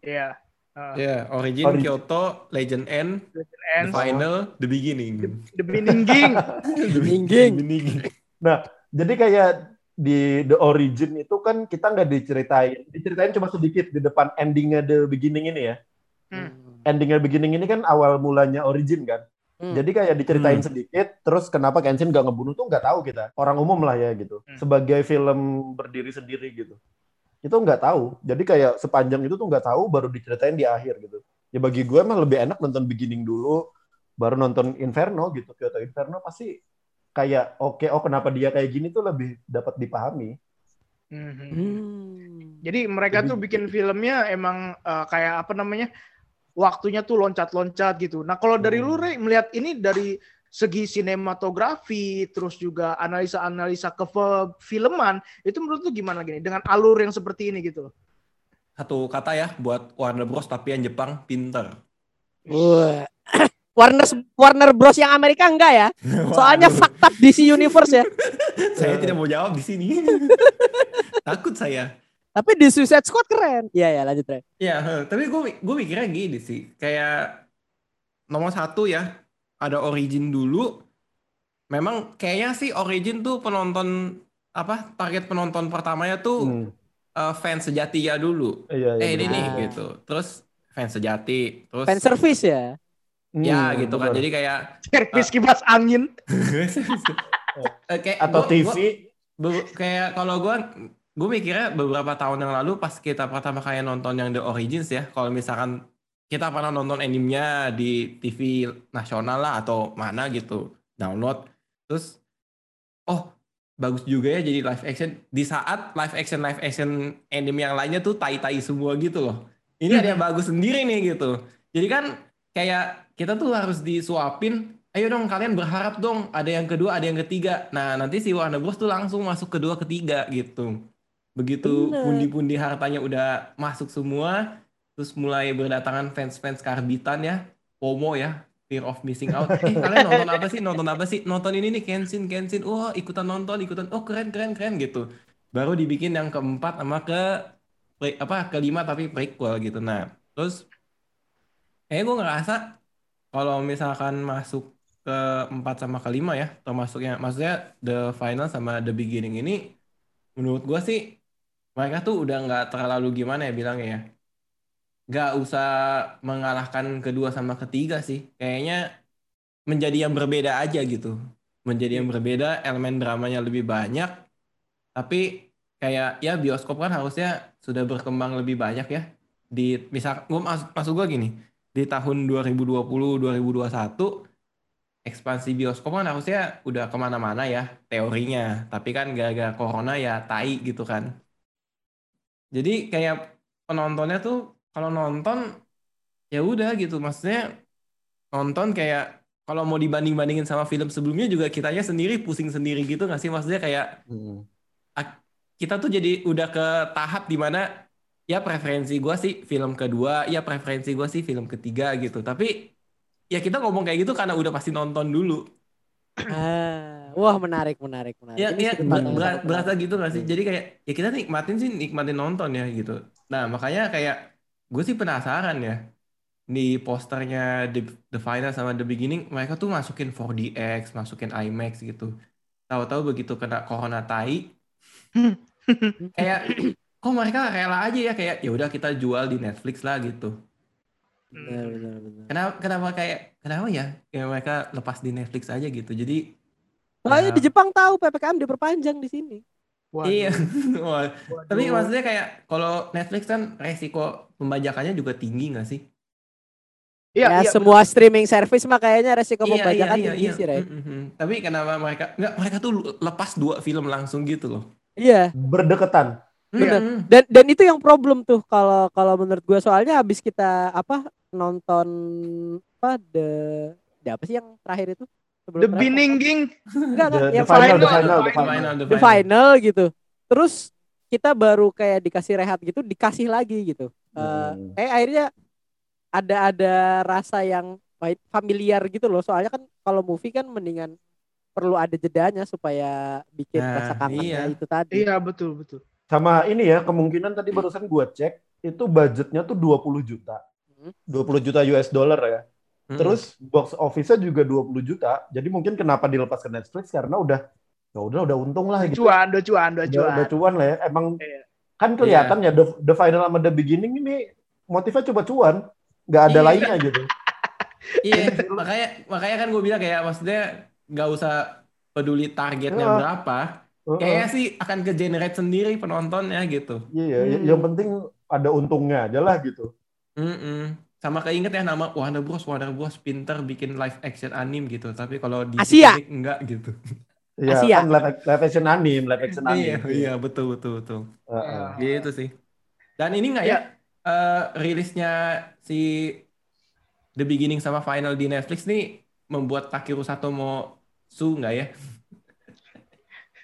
Speaker 2: Iya. Uh,
Speaker 3: Ya, Origin,
Speaker 5: Origin.
Speaker 3: Kyoto, Legend End, The
Speaker 2: and
Speaker 3: Final, The Beginning.
Speaker 2: the Beninging.
Speaker 3: The
Speaker 4: Beginning.
Speaker 3: Beginning.
Speaker 5: Jadi kayak di The Origin itu kan kita nggak diceritain, diceritain cuma sedikit di depan endingnya The Beginning ini ya.
Speaker 2: Hmm.
Speaker 5: Endingnya Beginning ini kan awal mulanya Origin kan.
Speaker 4: Hmm.
Speaker 5: Jadi kayak diceritain
Speaker 3: Hmm.
Speaker 5: sedikit, terus kenapa Kenshin nggak ngebunuh tuh nggak tahu kita. Orang umum lah ya gitu.
Speaker 2: Hmm.
Speaker 5: Sebagai film berdiri sendiri gitu. Itu nggak tahu. Jadi kayak sepanjang itu tuh nggak tahu, baru diceritain di akhir gitu. Ya bagi gue emang lebih enak nonton Beginning dulu, baru nonton Inferno gitu. Kyoto Inferno pasti kayak oke, oh kenapa dia kayak gini tuh lebih dapat dipahami.
Speaker 2: Mhm.
Speaker 4: Hmm.
Speaker 2: Jadi mereka
Speaker 5: Jadi-
Speaker 2: tuh bikin filmnya emang uh, kayak apa namanya waktunya tuh loncat-loncat gitu. Nah kalau dari
Speaker 5: Hmm.
Speaker 2: lu Rey melihat ini dari segi sinematografi terus juga analisa-analisa ke filman itu menurut lu gimana gini dengan alur yang seperti ini gitu?
Speaker 3: Satu kata ya buat Warner Bros tapi yang Jepang pinter.
Speaker 4: Wah. Warner Warner Bros yang Amerika enggak ya? Soalnya fakta DC Universe ya.
Speaker 3: saya tidak mau jawab di sini. Takut saya.
Speaker 4: Tapi di Suicide Squad keren. Iya ya lanjut Ren.
Speaker 3: Ya, heh, tapi gue gue mikirnya gini sih, kayak nomor satu ya ada Origin dulu. Memang kayaknya sih Origin tuh penonton apa target penonton pertamanya tuh
Speaker 5: Hmm.
Speaker 3: eh, fans sejati ya dulu.
Speaker 5: Iya, iya,
Speaker 3: Eh ini nih gitu. Terus fans sejati, terus
Speaker 4: Fan service ya.
Speaker 3: Ya
Speaker 5: Hmm,
Speaker 3: gitu kan.
Speaker 5: betul.
Speaker 3: Jadi kayak
Speaker 2: Servis kipas angin.
Speaker 3: eh, kayak
Speaker 5: atau
Speaker 3: gua-
Speaker 5: TV
Speaker 3: gua- Be- kayak kalau gue gue mikirnya beberapa tahun yang lalu pas kita pertama kali nonton yang The Origins ya kalau misalkan kita pernah nonton animenya di TV nasional lah atau mana gitu download terus oh bagus juga ya jadi live action di saat live action live action anime yang lainnya tuh tai-tai semua gitu loh ini ada yang bagus sendiri nih gitu jadi kan kayak kita tuh harus disuapin ayo dong kalian berharap dong ada yang kedua ada yang ketiga. Nah nanti si Warner Bros. tuh langsung masuk kedua ketiga gitu. Begitu pundi-pundi hartanya udah masuk semua terus mulai berdatangan fans-fans karbitan ya FOMO ya fear of missing out. Eh kalian nonton apa sih? Nonton apa sih? Nonton ini nih Kenshin Kenshin. Wah ikutan nonton ikutan. Oh keren keren keren gitu. Baru dibikin yang keempat sama ke pre- apa kelima tapi prequel gitu. Nah terus eh gue ngerasa kalau misalkan masuk ke empat sama kelima ya termasuknya maksudnya the final sama the beginning ini menurut gue sih mereka tuh udah nggak terlalu gimana ya bilangnya ya. Nggak usah mengalahkan kedua sama ketiga sih. Kayaknya menjadi yang berbeda aja gitu. Menjadi yang berbeda elemen dramanya lebih banyak. Tapi kayak ya bioskop kan harusnya sudah berkembang lebih banyak ya. Di misal gue masuk masuk gue gini di tahun 2020 2021 ekspansi bioskop kan harusnya udah ke mana-mana ya teorinya. Tapi kan gara-gara corona ya tai gitu kan. Jadi kayak penontonnya tuh kalau nonton ya udah gitu. Maksudnya nonton kayak kalau mau dibanding-bandingin sama film sebelumnya juga kitanya sendiri pusing sendiri gitu nggak sih? Maksudnya kayak
Speaker 5: Hmm.
Speaker 3: kita tuh jadi udah ke tahap di mana ya preferensi gue sih film kedua ya preferensi gue sih film ketiga gitu. Tapi ya kita ngomong kayak gitu karena udah pasti nonton dulu.
Speaker 4: Ah, wah menarik menarik menarik.
Speaker 3: ya
Speaker 4: Ini
Speaker 3: ya ber- berasa gitu gak sih? Jadi kayak ya kita nikmatin sih nikmatin nonton ya gitu. Nah makanya kayak gue sih penasaran ya di posternya The, The Final sama The Beginning mereka tuh masukin 4DX masukin IMAX gitu. Tahu-tahu begitu kena corona tai. Kayak kok mereka rela aja ya kayak ya udah kita jual di Netflix lah gitu
Speaker 4: Benar, benar, benar.
Speaker 3: kenapa kenapa kayak kenapa ya kayak mereka lepas di Netflix aja gitu jadi
Speaker 4: Soalnya
Speaker 3: Ya.
Speaker 4: di Jepang tahu PPKM diperpanjang di sini.
Speaker 2: Waduh.
Speaker 3: iya
Speaker 2: Waduh.
Speaker 3: tapi maksudnya kayak kalau Netflix kan resiko pembajakannya juga tinggi nggak sih
Speaker 2: Iya,
Speaker 4: ya
Speaker 2: iya,
Speaker 4: semua streaming service mah kayaknya resiko
Speaker 3: Iya,
Speaker 4: pembajakan
Speaker 3: iya,
Speaker 4: tinggi
Speaker 3: iya,
Speaker 4: sih, Ren.
Speaker 3: Mm, mm, mm. Tapi kenapa mereka nggak mereka tuh lepas dua film langsung gitu loh.
Speaker 4: Iya.
Speaker 5: Berdekatan.
Speaker 4: Bener.
Speaker 3: Mm, mm.
Speaker 4: Dan dan itu yang problem tuh kalau kalau menurut gue soalnya habis kita apa nonton apa the, the apa sih yang terakhir itu? Sebelum
Speaker 2: The. Beninging.
Speaker 4: Enggak,
Speaker 5: The, the
Speaker 4: yang
Speaker 5: final, the
Speaker 2: final,
Speaker 5: final, the final.
Speaker 3: final, the final.
Speaker 4: gitu. Terus kita baru kayak dikasih rehat gitu, dikasih lagi gitu. Eh,
Speaker 5: Hmm.
Speaker 4: kayak akhirnya ada ada rasa yang fa- familiar gitu loh. Soalnya kan kalau movie kan mendingan perlu ada jedanya supaya bikin
Speaker 3: Nah,
Speaker 4: rasa kangennya
Speaker 3: iya.
Speaker 4: itu tadi.
Speaker 2: Iya betul betul.
Speaker 5: Sama ini ya, kemungkinan tadi barusan gua cek itu budgetnya tuh 20 juta.
Speaker 4: Hmm.
Speaker 5: 20 juta US dollar ya.
Speaker 3: Mm-mm.
Speaker 5: Terus box office-nya juga 20 juta. Jadi mungkin kenapa dilepas ke Netflix karena udah ya udah udah untung lah gitu.
Speaker 2: Cuan, udah cuan, udah
Speaker 5: Udah,
Speaker 2: cuan.
Speaker 5: udah cuan lah ya. Emang
Speaker 2: Iya.
Speaker 5: kan kelihatan ya the, the final sama the beginning ini motifnya coba cuan, nggak ada
Speaker 3: Iya.
Speaker 5: lainnya gitu.
Speaker 3: Iya, makanya makanya kan gue bilang kayak maksudnya nggak usah peduli targetnya
Speaker 5: Iya.
Speaker 3: berapa.
Speaker 5: Heeh.
Speaker 3: Kayaknya sih akan ke generate sendiri penontonnya gitu.
Speaker 5: Iya,
Speaker 2: Hmm.
Speaker 5: y- yang penting ada untungnya aja lah gitu.
Speaker 3: Mm-mm. Sama keinget ya nama Warner Bros. Warner Bros. pinter bikin live action anim gitu. Tapi kalau di
Speaker 4: Asia.
Speaker 3: Enggak gitu.
Speaker 5: Iya,
Speaker 4: Asia.
Speaker 5: kan live, live action anime, live action anime.
Speaker 3: Iya, iya betul betul betul.
Speaker 5: Heeh.
Speaker 3: Gitu sih. Dan ini nggak ya eh, rilisnya si The Beginning sama Final di Netflix nih membuat Takeru Satomo su nggak ya?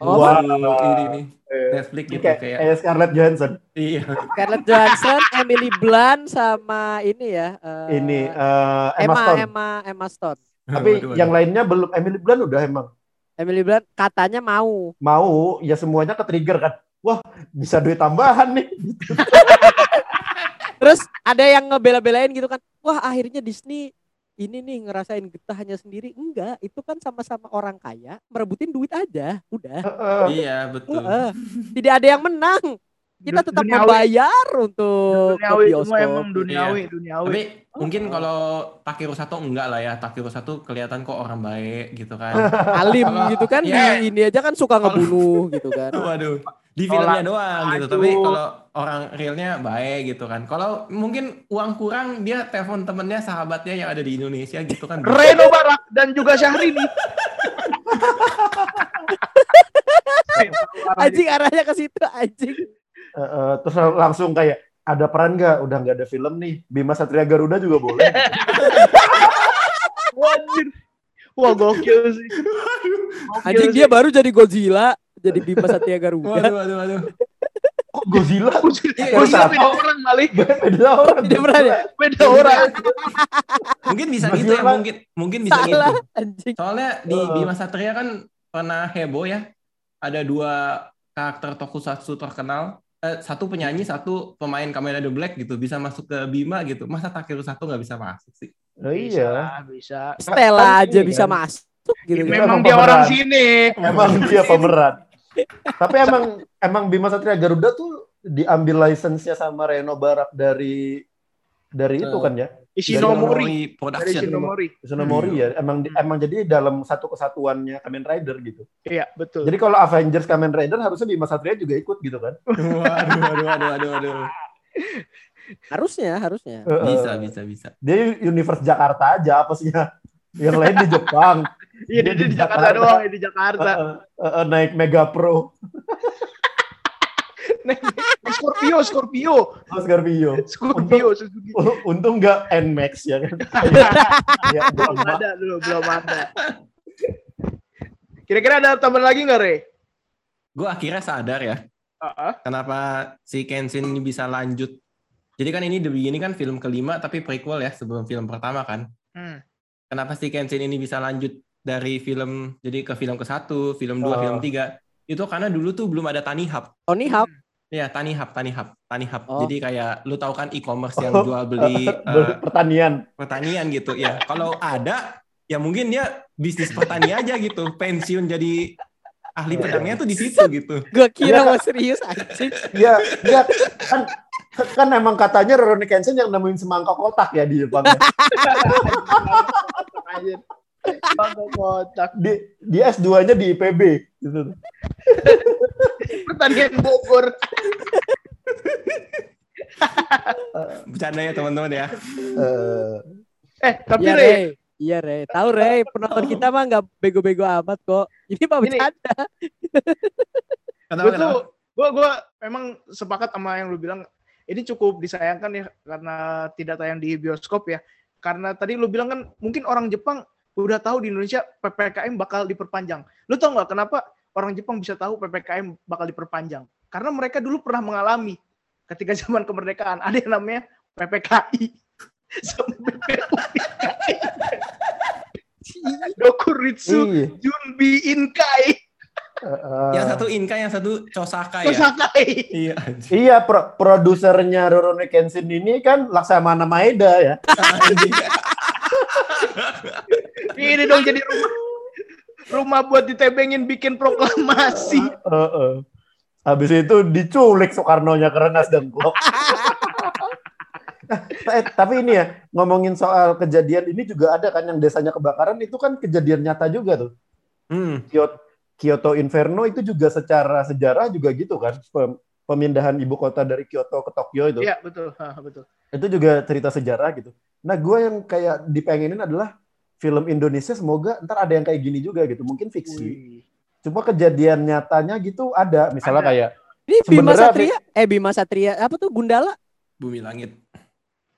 Speaker 4: Oh,
Speaker 5: Wah.
Speaker 3: ini nih
Speaker 5: Eh,
Speaker 3: Netflix gitu
Speaker 5: kayak,
Speaker 3: kayak
Speaker 5: kayak Scarlett Johansson.
Speaker 3: iya.
Speaker 4: Scarlett Johansson, Emily Blunt sama ini ya. eh,
Speaker 5: Ini eh, Emma
Speaker 4: Emma
Speaker 5: Stone.
Speaker 4: Emma Emma Stone.
Speaker 5: Tapi
Speaker 3: Waduh,
Speaker 5: yang
Speaker 3: waduh.
Speaker 5: lainnya belum. Emily Blunt udah emang
Speaker 4: Emily Blunt katanya mau.
Speaker 5: mau. Ya semuanya ke trigger kan. Wah bisa duit tambahan nih.
Speaker 4: Terus ada yang ngebela-belain gitu kan. Wah, akhirnya Disney ini nih ngerasain getahnya sendiri. Enggak, itu kan sama-sama orang kaya merebutin duit aja. Udah.
Speaker 5: Heeh.
Speaker 3: Iya betul.
Speaker 4: Heeh. Tidak ada yang menang. Kita tetap
Speaker 2: duniawi.
Speaker 4: membayar untuk ke
Speaker 2: Duniawi
Speaker 4: bioskop.
Speaker 2: semua emang duniawi, duniawi.
Speaker 3: Tapi mungkin
Speaker 5: Oh.
Speaker 3: kalau Takeru Sato enggak lah ya. Takeru Sato kelihatan kok orang baik gitu kan.
Speaker 4: Alim
Speaker 3: Kalau-
Speaker 4: gitu kan
Speaker 3: ya.
Speaker 4: di ini aja kan suka ngebunuh gitu kan.
Speaker 3: Waduh, di filmnya doang gitu.
Speaker 2: Aduh.
Speaker 3: Tapi kalau orang realnya baik gitu kan. Kalau mungkin uang kurang dia telepon temennya sahabatnya yang ada di Indonesia gitu kan.
Speaker 2: Reno Barak dan juga Syahrini.
Speaker 4: Anjing arahnya ke situ anjing.
Speaker 5: Heeh, terus langsung kayak ada peran nggak? Udah nggak ada film nih. Bima Satria Garuda juga boleh.
Speaker 2: Wajir. Wah gokil sih. Gokil
Speaker 4: Anjing
Speaker 2: sih.
Speaker 4: dia baru jadi Godzilla, jadi Bima Satya Garuda.
Speaker 3: Waduh, waduh, waduh.
Speaker 5: Kok Godzilla?
Speaker 3: Iya,
Speaker 2: Godzilla
Speaker 5: iya.
Speaker 2: beda orang kali.
Speaker 5: Beda orang.
Speaker 4: Tidak pernah ya?
Speaker 2: Beda orang.
Speaker 3: Mungkin bisa
Speaker 5: Mas
Speaker 3: gitu ya, mungkin mungkin bisa gitu.
Speaker 4: Salah anjing.
Speaker 3: Soalnya di
Speaker 5: Heeh.
Speaker 3: Bima Satria kan pernah heboh ya. Ada dua karakter tokusatsu terkenal. Eh, satu penyanyi, satu pemain Kamen Rider Black gitu. Bisa masuk ke Bima gitu. Masa Takeru Satu nggak bisa masuk sih?
Speaker 5: Oh,
Speaker 2: Bisa,
Speaker 5: iya.
Speaker 2: bisa.
Speaker 4: Stella
Speaker 5: Kan
Speaker 4: aja
Speaker 5: ini
Speaker 4: bisa
Speaker 5: kan.
Speaker 4: masuk gitu.
Speaker 5: Itu
Speaker 2: Memang
Speaker 5: emang
Speaker 2: dia orang sini.
Speaker 5: Emang dia pemeran. Tapi emang emang Bima Satria Garuda tuh diambil license-nya sama Reno Barak dari dari itu kan ya.
Speaker 2: Ishinomori. Dari
Speaker 3: Production.
Speaker 2: Ishinomori.
Speaker 5: Tsunomori ya. Emang di- emang jadi dalam satu kesatuannya Kamen Rider gitu.
Speaker 2: Iya, betul.
Speaker 5: Jadi kalau Avengers Kamen Rider harusnya Bima Satria juga ikut gitu kan.
Speaker 3: Waduh, waduh, waduh, waduh, waduh.
Speaker 4: Harusnya, harusnya.
Speaker 3: Bisa, bisa, bisa.
Speaker 5: Dia universe Jakarta aja apa sih ya? Yang lain di Jepang.
Speaker 2: Iya, dia, dia di Jakarta doang, ya, di Jakarta.
Speaker 5: Eh, eh, eh, naik Mega Pro,
Speaker 2: Scorpio, Scorpio.
Speaker 5: oh, Scorpio.
Speaker 2: Scorpio, Suzuki.
Speaker 5: Untung nggak Nmax ya kan. ya,
Speaker 2: Belum ada dulu, belum ada. Kira-kira ada tambahan lagi nggak, Re?
Speaker 3: Gue akhirnya sadar ya,
Speaker 2: ah.
Speaker 3: kenapa si Kenshin ini bisa lanjut. Jadi kan ini The Beginning kan film kelima, tapi prequel ya sebelum film pertama kan.
Speaker 2: Hmm.
Speaker 3: Kenapa si Kenshin ini bisa lanjut dari film, jadi ke film ke satu, film dua,
Speaker 5: Oh.
Speaker 3: film tiga. Itu karena dulu tuh belum ada Tani Hub.
Speaker 4: Tony Hawk.
Speaker 3: Ya, Tani Hub, Tani Hub, Tani Hub.
Speaker 4: Oh.
Speaker 3: Jadi kayak lu tahu kan e-commerce yang
Speaker 5: Oh.
Speaker 3: jual beli eh,
Speaker 5: pertanian.
Speaker 3: pertanian gitu ya. Kalau ada ya mungkin dia bisnis pertani aja gitu, pensiun jadi ahli pedangnya tuh di situ gitu.
Speaker 4: Gue kira mau serius anjing.
Speaker 5: Iya, iya kan kan emang katanya Rurouni Kenshin yang nemuin semangkok kotak ya di Jepang. ya.
Speaker 2: Bangga kotak.
Speaker 5: Di di S2-nya di IPB gitu.
Speaker 2: Pertanian Bogor.
Speaker 3: Bercanda ya teman-teman ya.
Speaker 5: Eh,
Speaker 2: Eh, tapi
Speaker 4: Iya,
Speaker 2: Re,
Speaker 4: Rey. Iya, Rey. Tahu, Rey. Penonton kita mah nggak bego-bego amat kok. Ini mah bercanda.
Speaker 2: Gue tuh, gue gue memang sepakat sama yang lu bilang. Ini cukup disayangkan ya karena tidak tayang di bioskop ya. Karena tadi lu bilang kan mungkin orang Jepang udah tahu di Indonesia ppkm bakal diperpanjang. Lu tau nggak kenapa orang Jepang bisa tahu ppkm bakal diperpanjang? Karena mereka dulu pernah mengalami ketika zaman kemerdekaan ada yang namanya ppki sama. Dokuritsu
Speaker 5: Iya.
Speaker 2: Junbi Inkai
Speaker 5: Heeh.
Speaker 3: Yang satu Inka, yang satu Chosaka ya.
Speaker 2: Kosakai.
Speaker 3: Iya.
Speaker 5: Iya, pro- produsernya Rurouni Kenshin ini kan Laksamana Maeda ya.
Speaker 2: Ini dong jadi rumah rumah buat ditebengin bikin proklamasi.
Speaker 5: Heeh. Habis itu diculik Soekarno-nya karena dengklok. eh, tapi ini ya ngomongin soal kejadian ini juga ada kan yang desanya kebakaran itu kan kejadian nyata juga tuh.
Speaker 3: Hmm.
Speaker 5: Kyoto, Kyoto Inferno itu juga secara sejarah juga gitu kan pem- pemindahan ibu kota dari Kyoto ke Tokyo itu.
Speaker 2: Iya, betul. Ha, betul.
Speaker 5: Itu juga cerita sejarah gitu. Nah, gue yang kayak dipengenin adalah film Indonesia semoga ntar ada yang kayak gini juga gitu. Mungkin fiksi.
Speaker 2: Wih.
Speaker 5: Cuma kejadian nyatanya gitu ada. Misalnya
Speaker 2: Ada.
Speaker 5: kayak
Speaker 4: Ini Bima Satria, eh Bima Satria, apa tuh Gundala?
Speaker 3: Bumi langit.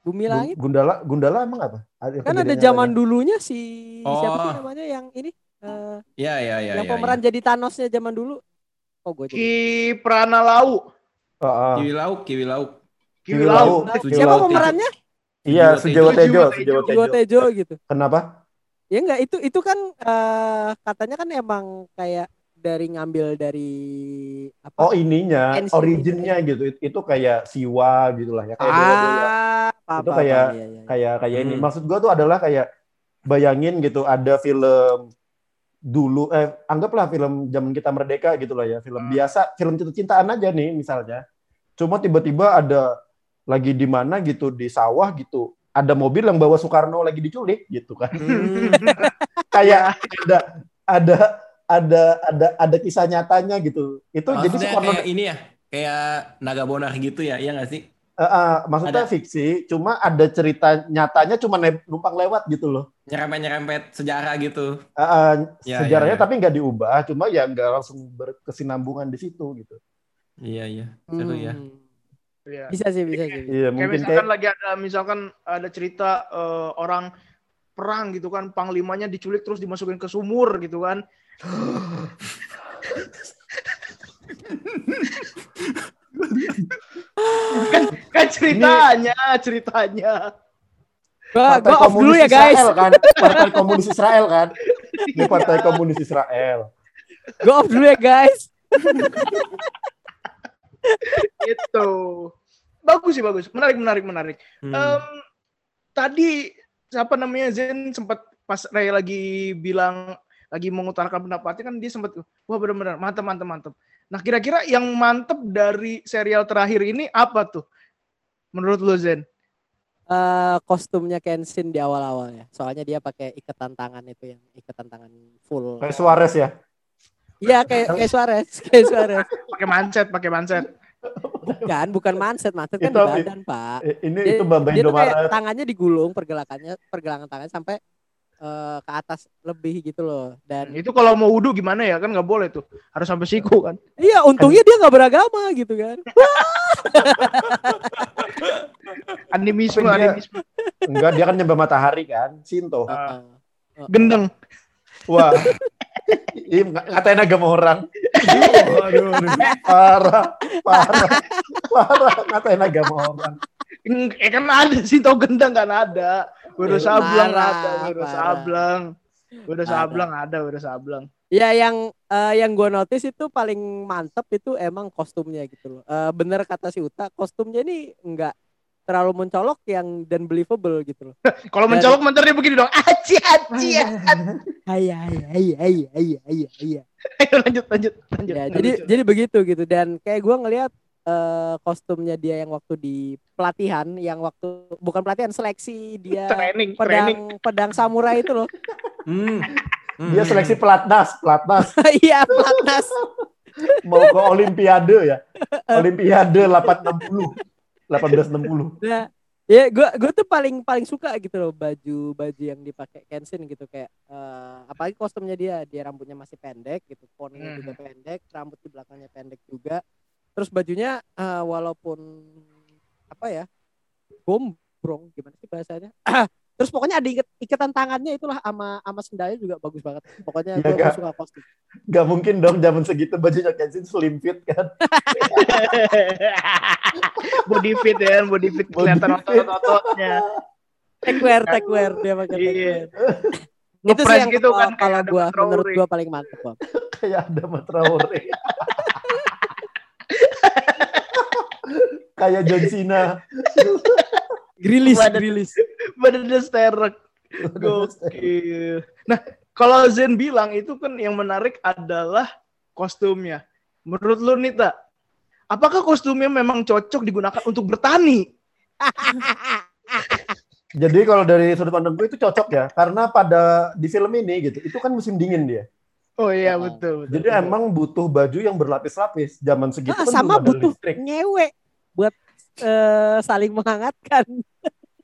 Speaker 4: Bumi Langit.
Speaker 5: Gundala Gundala emang apa? Ada
Speaker 4: Kan ada zaman dulunya si
Speaker 3: Oh.
Speaker 4: siapa sih namanya yang ini eh,
Speaker 3: Iya, iya, iya.
Speaker 4: yang
Speaker 3: iya,
Speaker 4: pemeran jadi Thanosnya zaman dulu. Oh gue jadi.
Speaker 2: Ki Pranalau.
Speaker 5: Heeh.
Speaker 3: Kiwi lauk, kiwi lauk.
Speaker 2: Kiwi
Speaker 5: Kiwi
Speaker 2: Lau.
Speaker 5: Laut.
Speaker 3: Sujiwo
Speaker 4: Siapa pemerannya?
Speaker 5: Iya, Sujiwo Tejo,
Speaker 4: Jiwo
Speaker 5: Tejo.
Speaker 4: Tejo gitu.
Speaker 5: Kenapa?
Speaker 4: Ya enggak itu itu kan eh, katanya kan emang kayak dari ngambil dari apa?
Speaker 5: Oh ininya,
Speaker 4: Kenshin
Speaker 5: originnya gitu. It- Itu kayak Siwa gitu lah ya. Kayak
Speaker 4: ah, apa,
Speaker 5: Itu kayak-
Speaker 4: iya, iya.
Speaker 5: kayak kayak ini.
Speaker 3: Hmm.
Speaker 5: Maksud gua tuh adalah kayak bayangin gitu ada film dulu eh anggaplah film zaman kita merdeka gitu lah ya, film
Speaker 2: Hmm.
Speaker 5: biasa, film cinta-cintaan aja nih misalnya. Cuma tiba-tiba ada lagi di mana gitu di sawah gitu, ada mobil yang bawa Soekarno lagi diculik gitu kan.
Speaker 3: Hmm.
Speaker 5: kayak ada ada ada ada ada kisah nyatanya gitu. Itu jadi
Speaker 3: Maksudnya
Speaker 5: Soekarno
Speaker 3: kayak ini ya, kayak naga bonar gitu ya, iya nggak sih?
Speaker 5: Eh, eh, maksudnya
Speaker 3: Ada.
Speaker 5: fiksi, cuma ada cerita nyatanya cuma numpang lewat gitu loh.
Speaker 3: Nyerempet-nyerempet sejarah gitu.
Speaker 5: Eh, eh,
Speaker 3: Ya,
Speaker 5: sejarahnya
Speaker 3: ya, ya.
Speaker 5: tapi nggak diubah, cuma ya nggak langsung berkesinambungan di situ gitu.
Speaker 3: Iya, iya. Seru ya.
Speaker 2: Iya.
Speaker 4: Bisa sih, bisa sih.
Speaker 5: Iya
Speaker 2: Kayak
Speaker 5: mungkin
Speaker 2: misalkan
Speaker 5: kayak
Speaker 2: lagi ada misalkan ada cerita eh, orang perang gitu kan, panglimanya diculik terus dimasukin ke sumur gitu kan. kan, kan ceritanya, ceritanya.
Speaker 4: Gua,
Speaker 5: Partai
Speaker 4: gua off dulu ya guys.
Speaker 5: Israel kan, Partai Komunis Israel kan, ini Partai Komunis Israel.
Speaker 4: Gua off dulu ya guys.
Speaker 2: Itu. Bagus sih bagus. Menarik menarik menarik.
Speaker 3: Hmm.
Speaker 2: Em, tadi siapa namanya Zen sempat pas Ray lagi bilang lagi mengutarakan pendapatnya kan dia sempat wah benar-benar mantep mantep mantep. Nah kira-kira yang mantep dari serial terakhir ini apa tuh? Menurut lo Zen?
Speaker 4: Eh, kostumnya Kenshin di awal-awal ya. Soalnya dia pakai ikatan tangan itu yang ikatan tangan full.
Speaker 5: Kayak Suarez ya.
Speaker 4: Iya kayak kayak Suarez, kayak Suarez.
Speaker 2: Pakai manset, pakai manset.
Speaker 4: Bukan, bukan manset, manset kan
Speaker 5: Itu
Speaker 4: di badan, Pak.
Speaker 5: Ini
Speaker 4: Dia,
Speaker 5: itu Bambang
Speaker 4: dia kayak tangannya digulung pergelakannya, pergelangan tangan sampai eh, ke atas lebih gitu loh. Dan
Speaker 2: Itu kalau mau wudhu gimana ya? Kan nggak boleh tuh. Harus sampai siku kan.
Speaker 4: iya untungnya dia nggak beragama gitu kan.
Speaker 2: Animisme,
Speaker 5: dia-
Speaker 2: animisme.
Speaker 5: Enggak, dia kan nyembah matahari kan, Sinto.
Speaker 2: Ah.
Speaker 4: Heeh.
Speaker 2: Gendeng.
Speaker 5: Wah. Ng- ngatain agama orang.
Speaker 3: Waduh, aduh.
Speaker 5: Parah, parah, parah ngatain agama orang.
Speaker 2: Eh kan ada sih tau gendeng kan ada. Udah
Speaker 4: Eh,
Speaker 2: sableng ada, udah
Speaker 4: parah.
Speaker 2: sableng. Udah
Speaker 4: Ada.
Speaker 2: sableng ada, udah sableng.
Speaker 4: Ya yang eh, yang gue notice itu paling mantep itu emang kostumnya gitu loh. Eh, bener kata si Uta, kostumnya ini nggak terlalu mencolok yang dan believable gitu loh.
Speaker 2: Kalau mencolok mentor dia begini dong. Aci, aci,
Speaker 4: ayah, ayah, ayah, ayah, ayah, ayah.
Speaker 2: Ayo lanjut, lanjut, lanjut.
Speaker 4: Ya, jadi jadi begitu gitu dan kayak gue ngelihat eh, kostumnya dia yang waktu di pelatihan, yang waktu bukan pelatihan seleksi dia
Speaker 2: training, training.
Speaker 4: pedang pedang samurai itu loh.
Speaker 3: Hmm. Hmm.
Speaker 5: Dia seleksi pelatnas, pelatnas
Speaker 4: Iya, pelatnas.
Speaker 5: mau ke Olimpiade ya. Olimpiade 860. 1860.
Speaker 4: Nah, ya gue gue tuh paling paling suka gitu loh baju baju yang dipakai Kenshin gitu kayak eh, apalagi kostumnya dia dia rambutnya masih pendek gitu poninya
Speaker 2: Mhm.
Speaker 4: juga pendek rambut di belakangnya pendek juga terus bajunya eh, walaupun apa ya gombrong gimana sih bahasanya terus pokoknya ada ikat, ikatan tangannya itulah ama ama sendalnya juga bagus banget pokoknya
Speaker 5: Iya,
Speaker 4: gue
Speaker 5: Kak.
Speaker 4: suka kostum
Speaker 5: Gak mungkin dong zaman segitu bajunya Kenshin slim fit kan.
Speaker 2: body fit ya, body fit kelihatan otot-ototnya.
Speaker 4: techwear techwear dia pakai
Speaker 2: Iya.
Speaker 4: techwear itu sih yang
Speaker 2: gitu kan
Speaker 4: kalau
Speaker 2: Traore.
Speaker 4: menurut gua paling mantep Bang.
Speaker 5: kayak ada Traore. kayak John Cena.
Speaker 4: Grilis,
Speaker 2: Badan-
Speaker 4: grilis.
Speaker 2: badannya sterek gokil nah kalau Zen bilang itu kan yang menarik adalah kostumnya menurut lu Nita apakah kostumnya memang cocok digunakan untuk bertani
Speaker 5: Jadi kalau dari sudut pandang gue itu cocok ya, karena pada di film ini gitu, itu kan musim dingin dia.
Speaker 2: oh iya
Speaker 4: Ah.
Speaker 2: betul, betul
Speaker 5: Jadi emang butuh baju yang berlapis-lapis. Zaman segitu
Speaker 4: Ah,
Speaker 5: kan
Speaker 4: sama butuh
Speaker 5: listrik.
Speaker 4: ngewe buat eh, saling menghangatkan.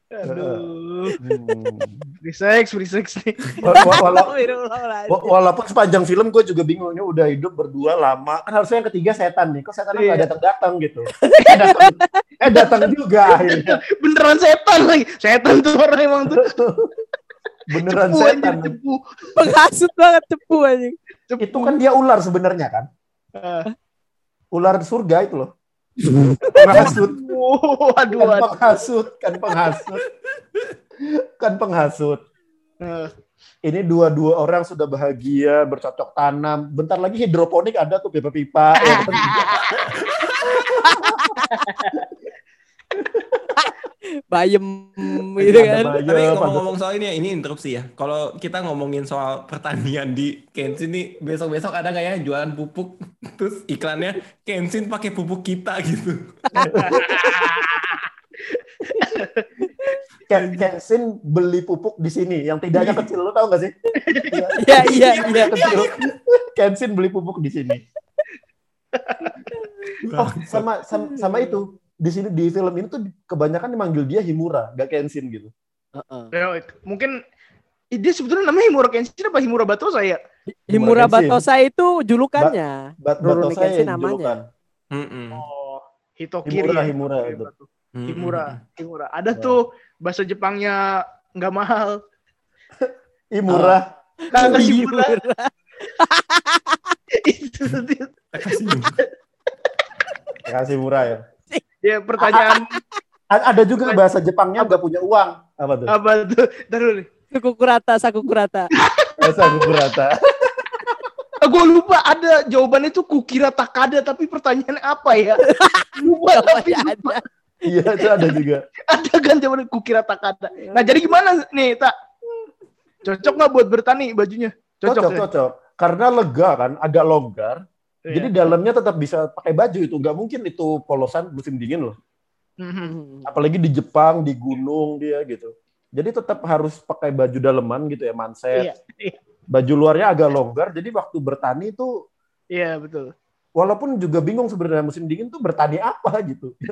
Speaker 2: aduh.
Speaker 5: Hmm.
Speaker 2: free sex free sex nih.
Speaker 5: Wala- Walaupun sepanjang film gue juga bingung ini udah hidup berdua lama. Kan harusnya yang ketiga setan nih. Kok setan nggak
Speaker 2: Iya.
Speaker 5: datang datang gitu? Eh datang eh datang juga akhirnya.
Speaker 2: Beneran setan lagi. Setan tuh orang emang tuh.
Speaker 5: Beneran
Speaker 2: cepu
Speaker 5: setan.
Speaker 2: cepu.
Speaker 4: Penghasut banget cepu anjing.
Speaker 5: itu kan dia ular sebenarnya kan?
Speaker 2: Ah.
Speaker 5: ular surga itu loh penghasut.
Speaker 2: Wow, aduh,
Speaker 5: kan penghasut kan penghasut. Kan penghasut. Ini dua-dua orang sudah bahagia bercocok tanam. Bentar lagi hidroponik ada tuh pipa-pipa. Ya kan?
Speaker 4: Bayem gitu kan.
Speaker 5: bayam,
Speaker 3: Tapi ngomong-ngomong soal ini ya, ini interupsi ya. Kalau kita ngomongin soal pertanian di Kenshin nih, besok-besok ada nggak ya jualan pupuk, terus iklannya Kenshin pakai pupuk kita gitu.
Speaker 5: Ken- Kenshin beli pupuk di sini yang tidaknya kecil lo tau gak sih?
Speaker 4: Iya iya iya.
Speaker 5: kecil. Kenshin beli pupuk di sini. Oh, sama, sama sama itu. Di sini di film ini tuh kebanyakan dimanggil dia Himura, gak Kenshin gitu.
Speaker 4: Heeh.
Speaker 2: ya, mungkin dia sebetulnya namanya Himura Kenshin apa Himura Batosa ya?
Speaker 4: Himura
Speaker 5: Kenshin.
Speaker 4: Batosa itu julukannya.
Speaker 5: Bat
Speaker 4: Rurouni
Speaker 5: Batosai
Speaker 4: Kenshin namanya.
Speaker 5: julukan.
Speaker 3: Mm-mm.
Speaker 2: Oh, Hitokiri.
Speaker 5: Himura,
Speaker 2: ya?
Speaker 5: Himura itu.
Speaker 3: Mm-mm.
Speaker 2: Himura, Himura. Ada
Speaker 5: Wah.
Speaker 2: tuh bahasa Jepangnya nggak mahal.
Speaker 5: Imura.
Speaker 2: Kagak sih
Speaker 4: Himura.
Speaker 2: itu.
Speaker 3: Kasih
Speaker 5: murah ya.
Speaker 2: Ya pertanyaan
Speaker 5: A- Ada juga bahasa Jepangnya nggak punya uang. Apa tuh?
Speaker 2: apa tuh? Taruh nih.
Speaker 4: Sakukurata, sakukurata.
Speaker 5: Bahasa Kukurata.
Speaker 2: gue lupa ada jawabannya tuh kukira takada tapi pertanyaannya apa ya? lupa tapi lupa.
Speaker 4: ada.
Speaker 5: Iya, itu ada juga.
Speaker 2: ada kan jawabannya kukira takada. Nah jadi gimana nih tak? Cocok nggak buat bertani bajunya? Cocok,
Speaker 5: Cocok,
Speaker 2: ya?
Speaker 5: cocok. Karena lega kan, agak longgar.
Speaker 2: Iya.
Speaker 5: Jadi dalamnya tetap bisa pakai baju itu. Nggak mungkin itu polosan musim dingin loh.
Speaker 2: Mhm.
Speaker 5: Apalagi di Jepang, di gunung dia gitu. Jadi tetap harus pakai baju daleman gitu ya, manset.
Speaker 2: Iya, iya.
Speaker 5: Baju luarnya agak longgar. Jadi waktu bertani itu
Speaker 2: Iya betul.
Speaker 5: walaupun juga bingung sebenarnya musim dingin tuh bertani apa gitu.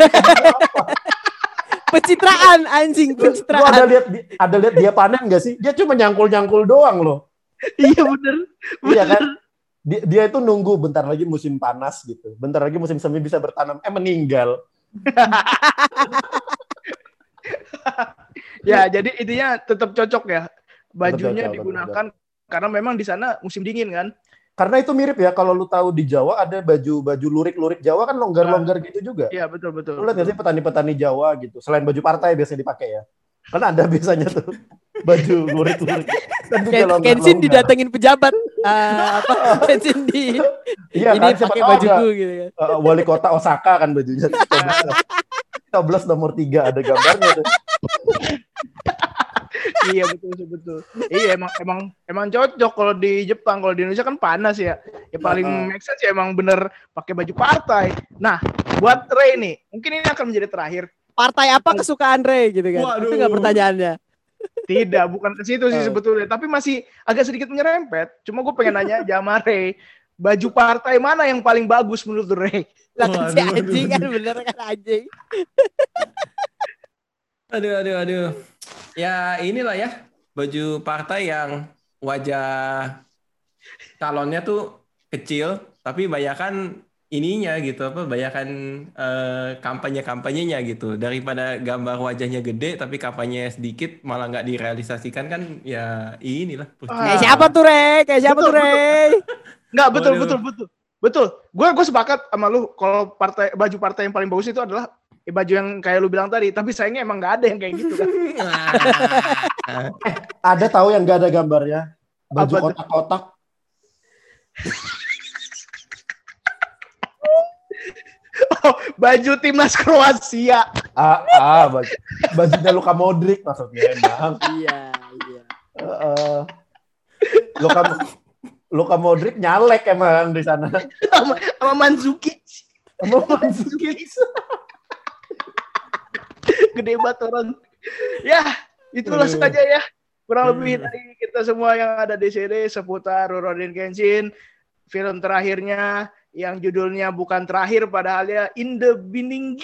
Speaker 4: Pencitraan anjing,
Speaker 5: Lu, lu ada
Speaker 4: pencitraan.
Speaker 5: lihat ada lihat dia panen nggak sih? Dia cuma nyangkul-nyangkul doang loh.
Speaker 2: iya bener.
Speaker 5: Iya kan? Dia, dia itu nunggu bentar lagi musim panas gitu. Bentar lagi musim semi bisa bertanam. Eh meninggal.
Speaker 2: Ya jadi intinya tetap cocok ya. Bajunya
Speaker 5: cocok, tetap
Speaker 2: digunakan karena memang di sana musim dingin kan.
Speaker 5: Karena itu mirip ya kalau lu tahu di Jawa ada baju baju lurik-lurik Jawa kan longgar-longgar gitu juga.
Speaker 2: Iya betul betul.
Speaker 5: Lu lihat sih petani-petani Jawa gitu. Selain baju partai biasanya dipakai ya. Kan ada biasanya tuh baju lurik-lurik. Kan
Speaker 4: Ken-. Kenshin didatengin pejabat. Ah, apa? Kenshin di
Speaker 5: Iya
Speaker 4: ini
Speaker 5: kan
Speaker 4: pakai
Speaker 5: tahu ada
Speaker 4: bajuku gitu kan.
Speaker 5: uh, wali kota Osaka kan bajunya. Coblos, Coblos nomor tiga ada gambarnya tuh.
Speaker 2: iya betul betul. Iya emang emang emang cocok kalau di Jepang kalau di Indonesia kan panas ya. Ya paling
Speaker 5: Heeh.
Speaker 2: make sense ya emang bener pakai baju partai. Nah buat Ray nih mungkin ini akan menjadi terakhir.
Speaker 4: Partai apa kesukaan Ray gitu kan.
Speaker 3: Waduh.
Speaker 4: Itu enggak pertanyaannya.
Speaker 2: Tidak bukan ke situ sih
Speaker 5: Oh.
Speaker 2: sebetulnya. Tapi masih agak sedikit menyerempet. Cuma gue pengen nanya aja sama Ray. Baju partai mana yang paling bagus menurut Ray?
Speaker 4: Lah kan si anjing kan bener kan anjing.
Speaker 3: Aduh, aduh, aduh. Ya inilah ya, baju partai yang wajah calonnya tuh kecil, tapi bayakan ininya gitu, apa, bayakan eh, kampanye-kampanyenya gitu. Daripada gambar wajahnya gede, tapi kampanye sedikit, malah nggak direalisasikan kan, ya inilah.
Speaker 4: Kayak siapa tuh Ray? Kayak siapa
Speaker 2: Betul,
Speaker 4: tuh Ray?
Speaker 2: Enggak betul
Speaker 3: Waduh.
Speaker 2: betul betul betul. Gue gue sepakat sama lu kalau partai baju partai yang paling bagus itu adalah ya baju yang kayak lu bilang tadi, tapi sayangnya emang nggak ada yang kayak gitu kan.
Speaker 5: Ada tahu yang gak ada gambarnya? Baju kotak-kotak.
Speaker 2: Oh, baju timnas Kroasia.
Speaker 5: Ah, ah baju, bajunya Luka Modric maksudnya emang.
Speaker 4: Iya, iya.
Speaker 5: Heeh. Luka Luka Modric nyalek emang di sana.
Speaker 2: sama, sama Manzukic.
Speaker 5: Emang Mandzukic.
Speaker 2: Gede banget orang. Ya, itulah
Speaker 5: Hmm.
Speaker 2: saja ya. Kurang lebih
Speaker 5: Hmm.
Speaker 2: dari kita semua yang ada di sini seputar Rurouni Kenshin. Film terakhirnya yang judulnya bukan terakhir padahal ya In the Beginning.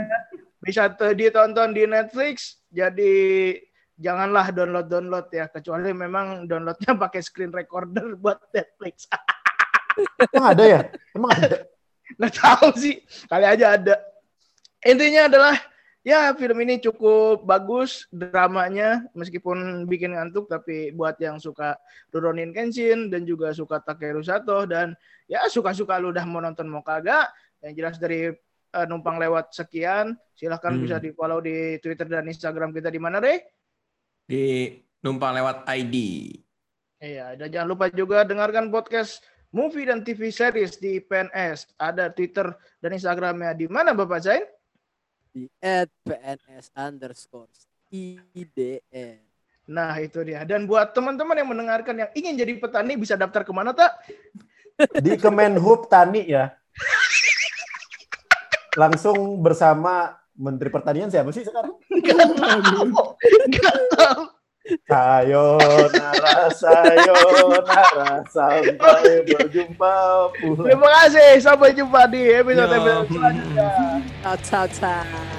Speaker 2: Ya, Bisa ditonton di Netflix. Jadi janganlah download-download ya kecuali memang downloadnya pakai screen recorder buat Netflix.
Speaker 5: Emang ada ya? Emang ada.
Speaker 2: nggak tahu sih kali aja ada intinya adalah ya film ini cukup bagus dramanya meskipun bikin ngantuk tapi buat yang suka Rurouni Kenshin dan juga suka Takeru Sato dan ya suka-suka lu udah mau nonton mau kagak yang jelas dari eh, numpang lewat sekian silahkan
Speaker 3: Hmm.
Speaker 2: bisa di follow di Twitter dan Instagram kita di mana deh
Speaker 3: Di numpang lewat ID.
Speaker 2: Iya, dan jangan lupa juga dengarkan podcast movie dan TV series di PNS. Ada Twitter dan Instagramnya di mana Bapak Zain?
Speaker 4: Di at PNS underscore IDN.
Speaker 2: Nah itu dia. Dan buat teman-teman yang mendengarkan yang ingin jadi petani bisa daftar ke mana tak?
Speaker 5: Di Kemenhub Tani ya. Langsung bersama Menteri Pertanian siapa sih sekarang?
Speaker 2: Gak tahu. Gak tahu.
Speaker 5: Sayonara, sayonara, sampai berjumpa pula.
Speaker 2: Terima kasih. Sampai jumpa di episode-episode
Speaker 3: Ya.
Speaker 2: selanjutnya.
Speaker 4: 要擦擦。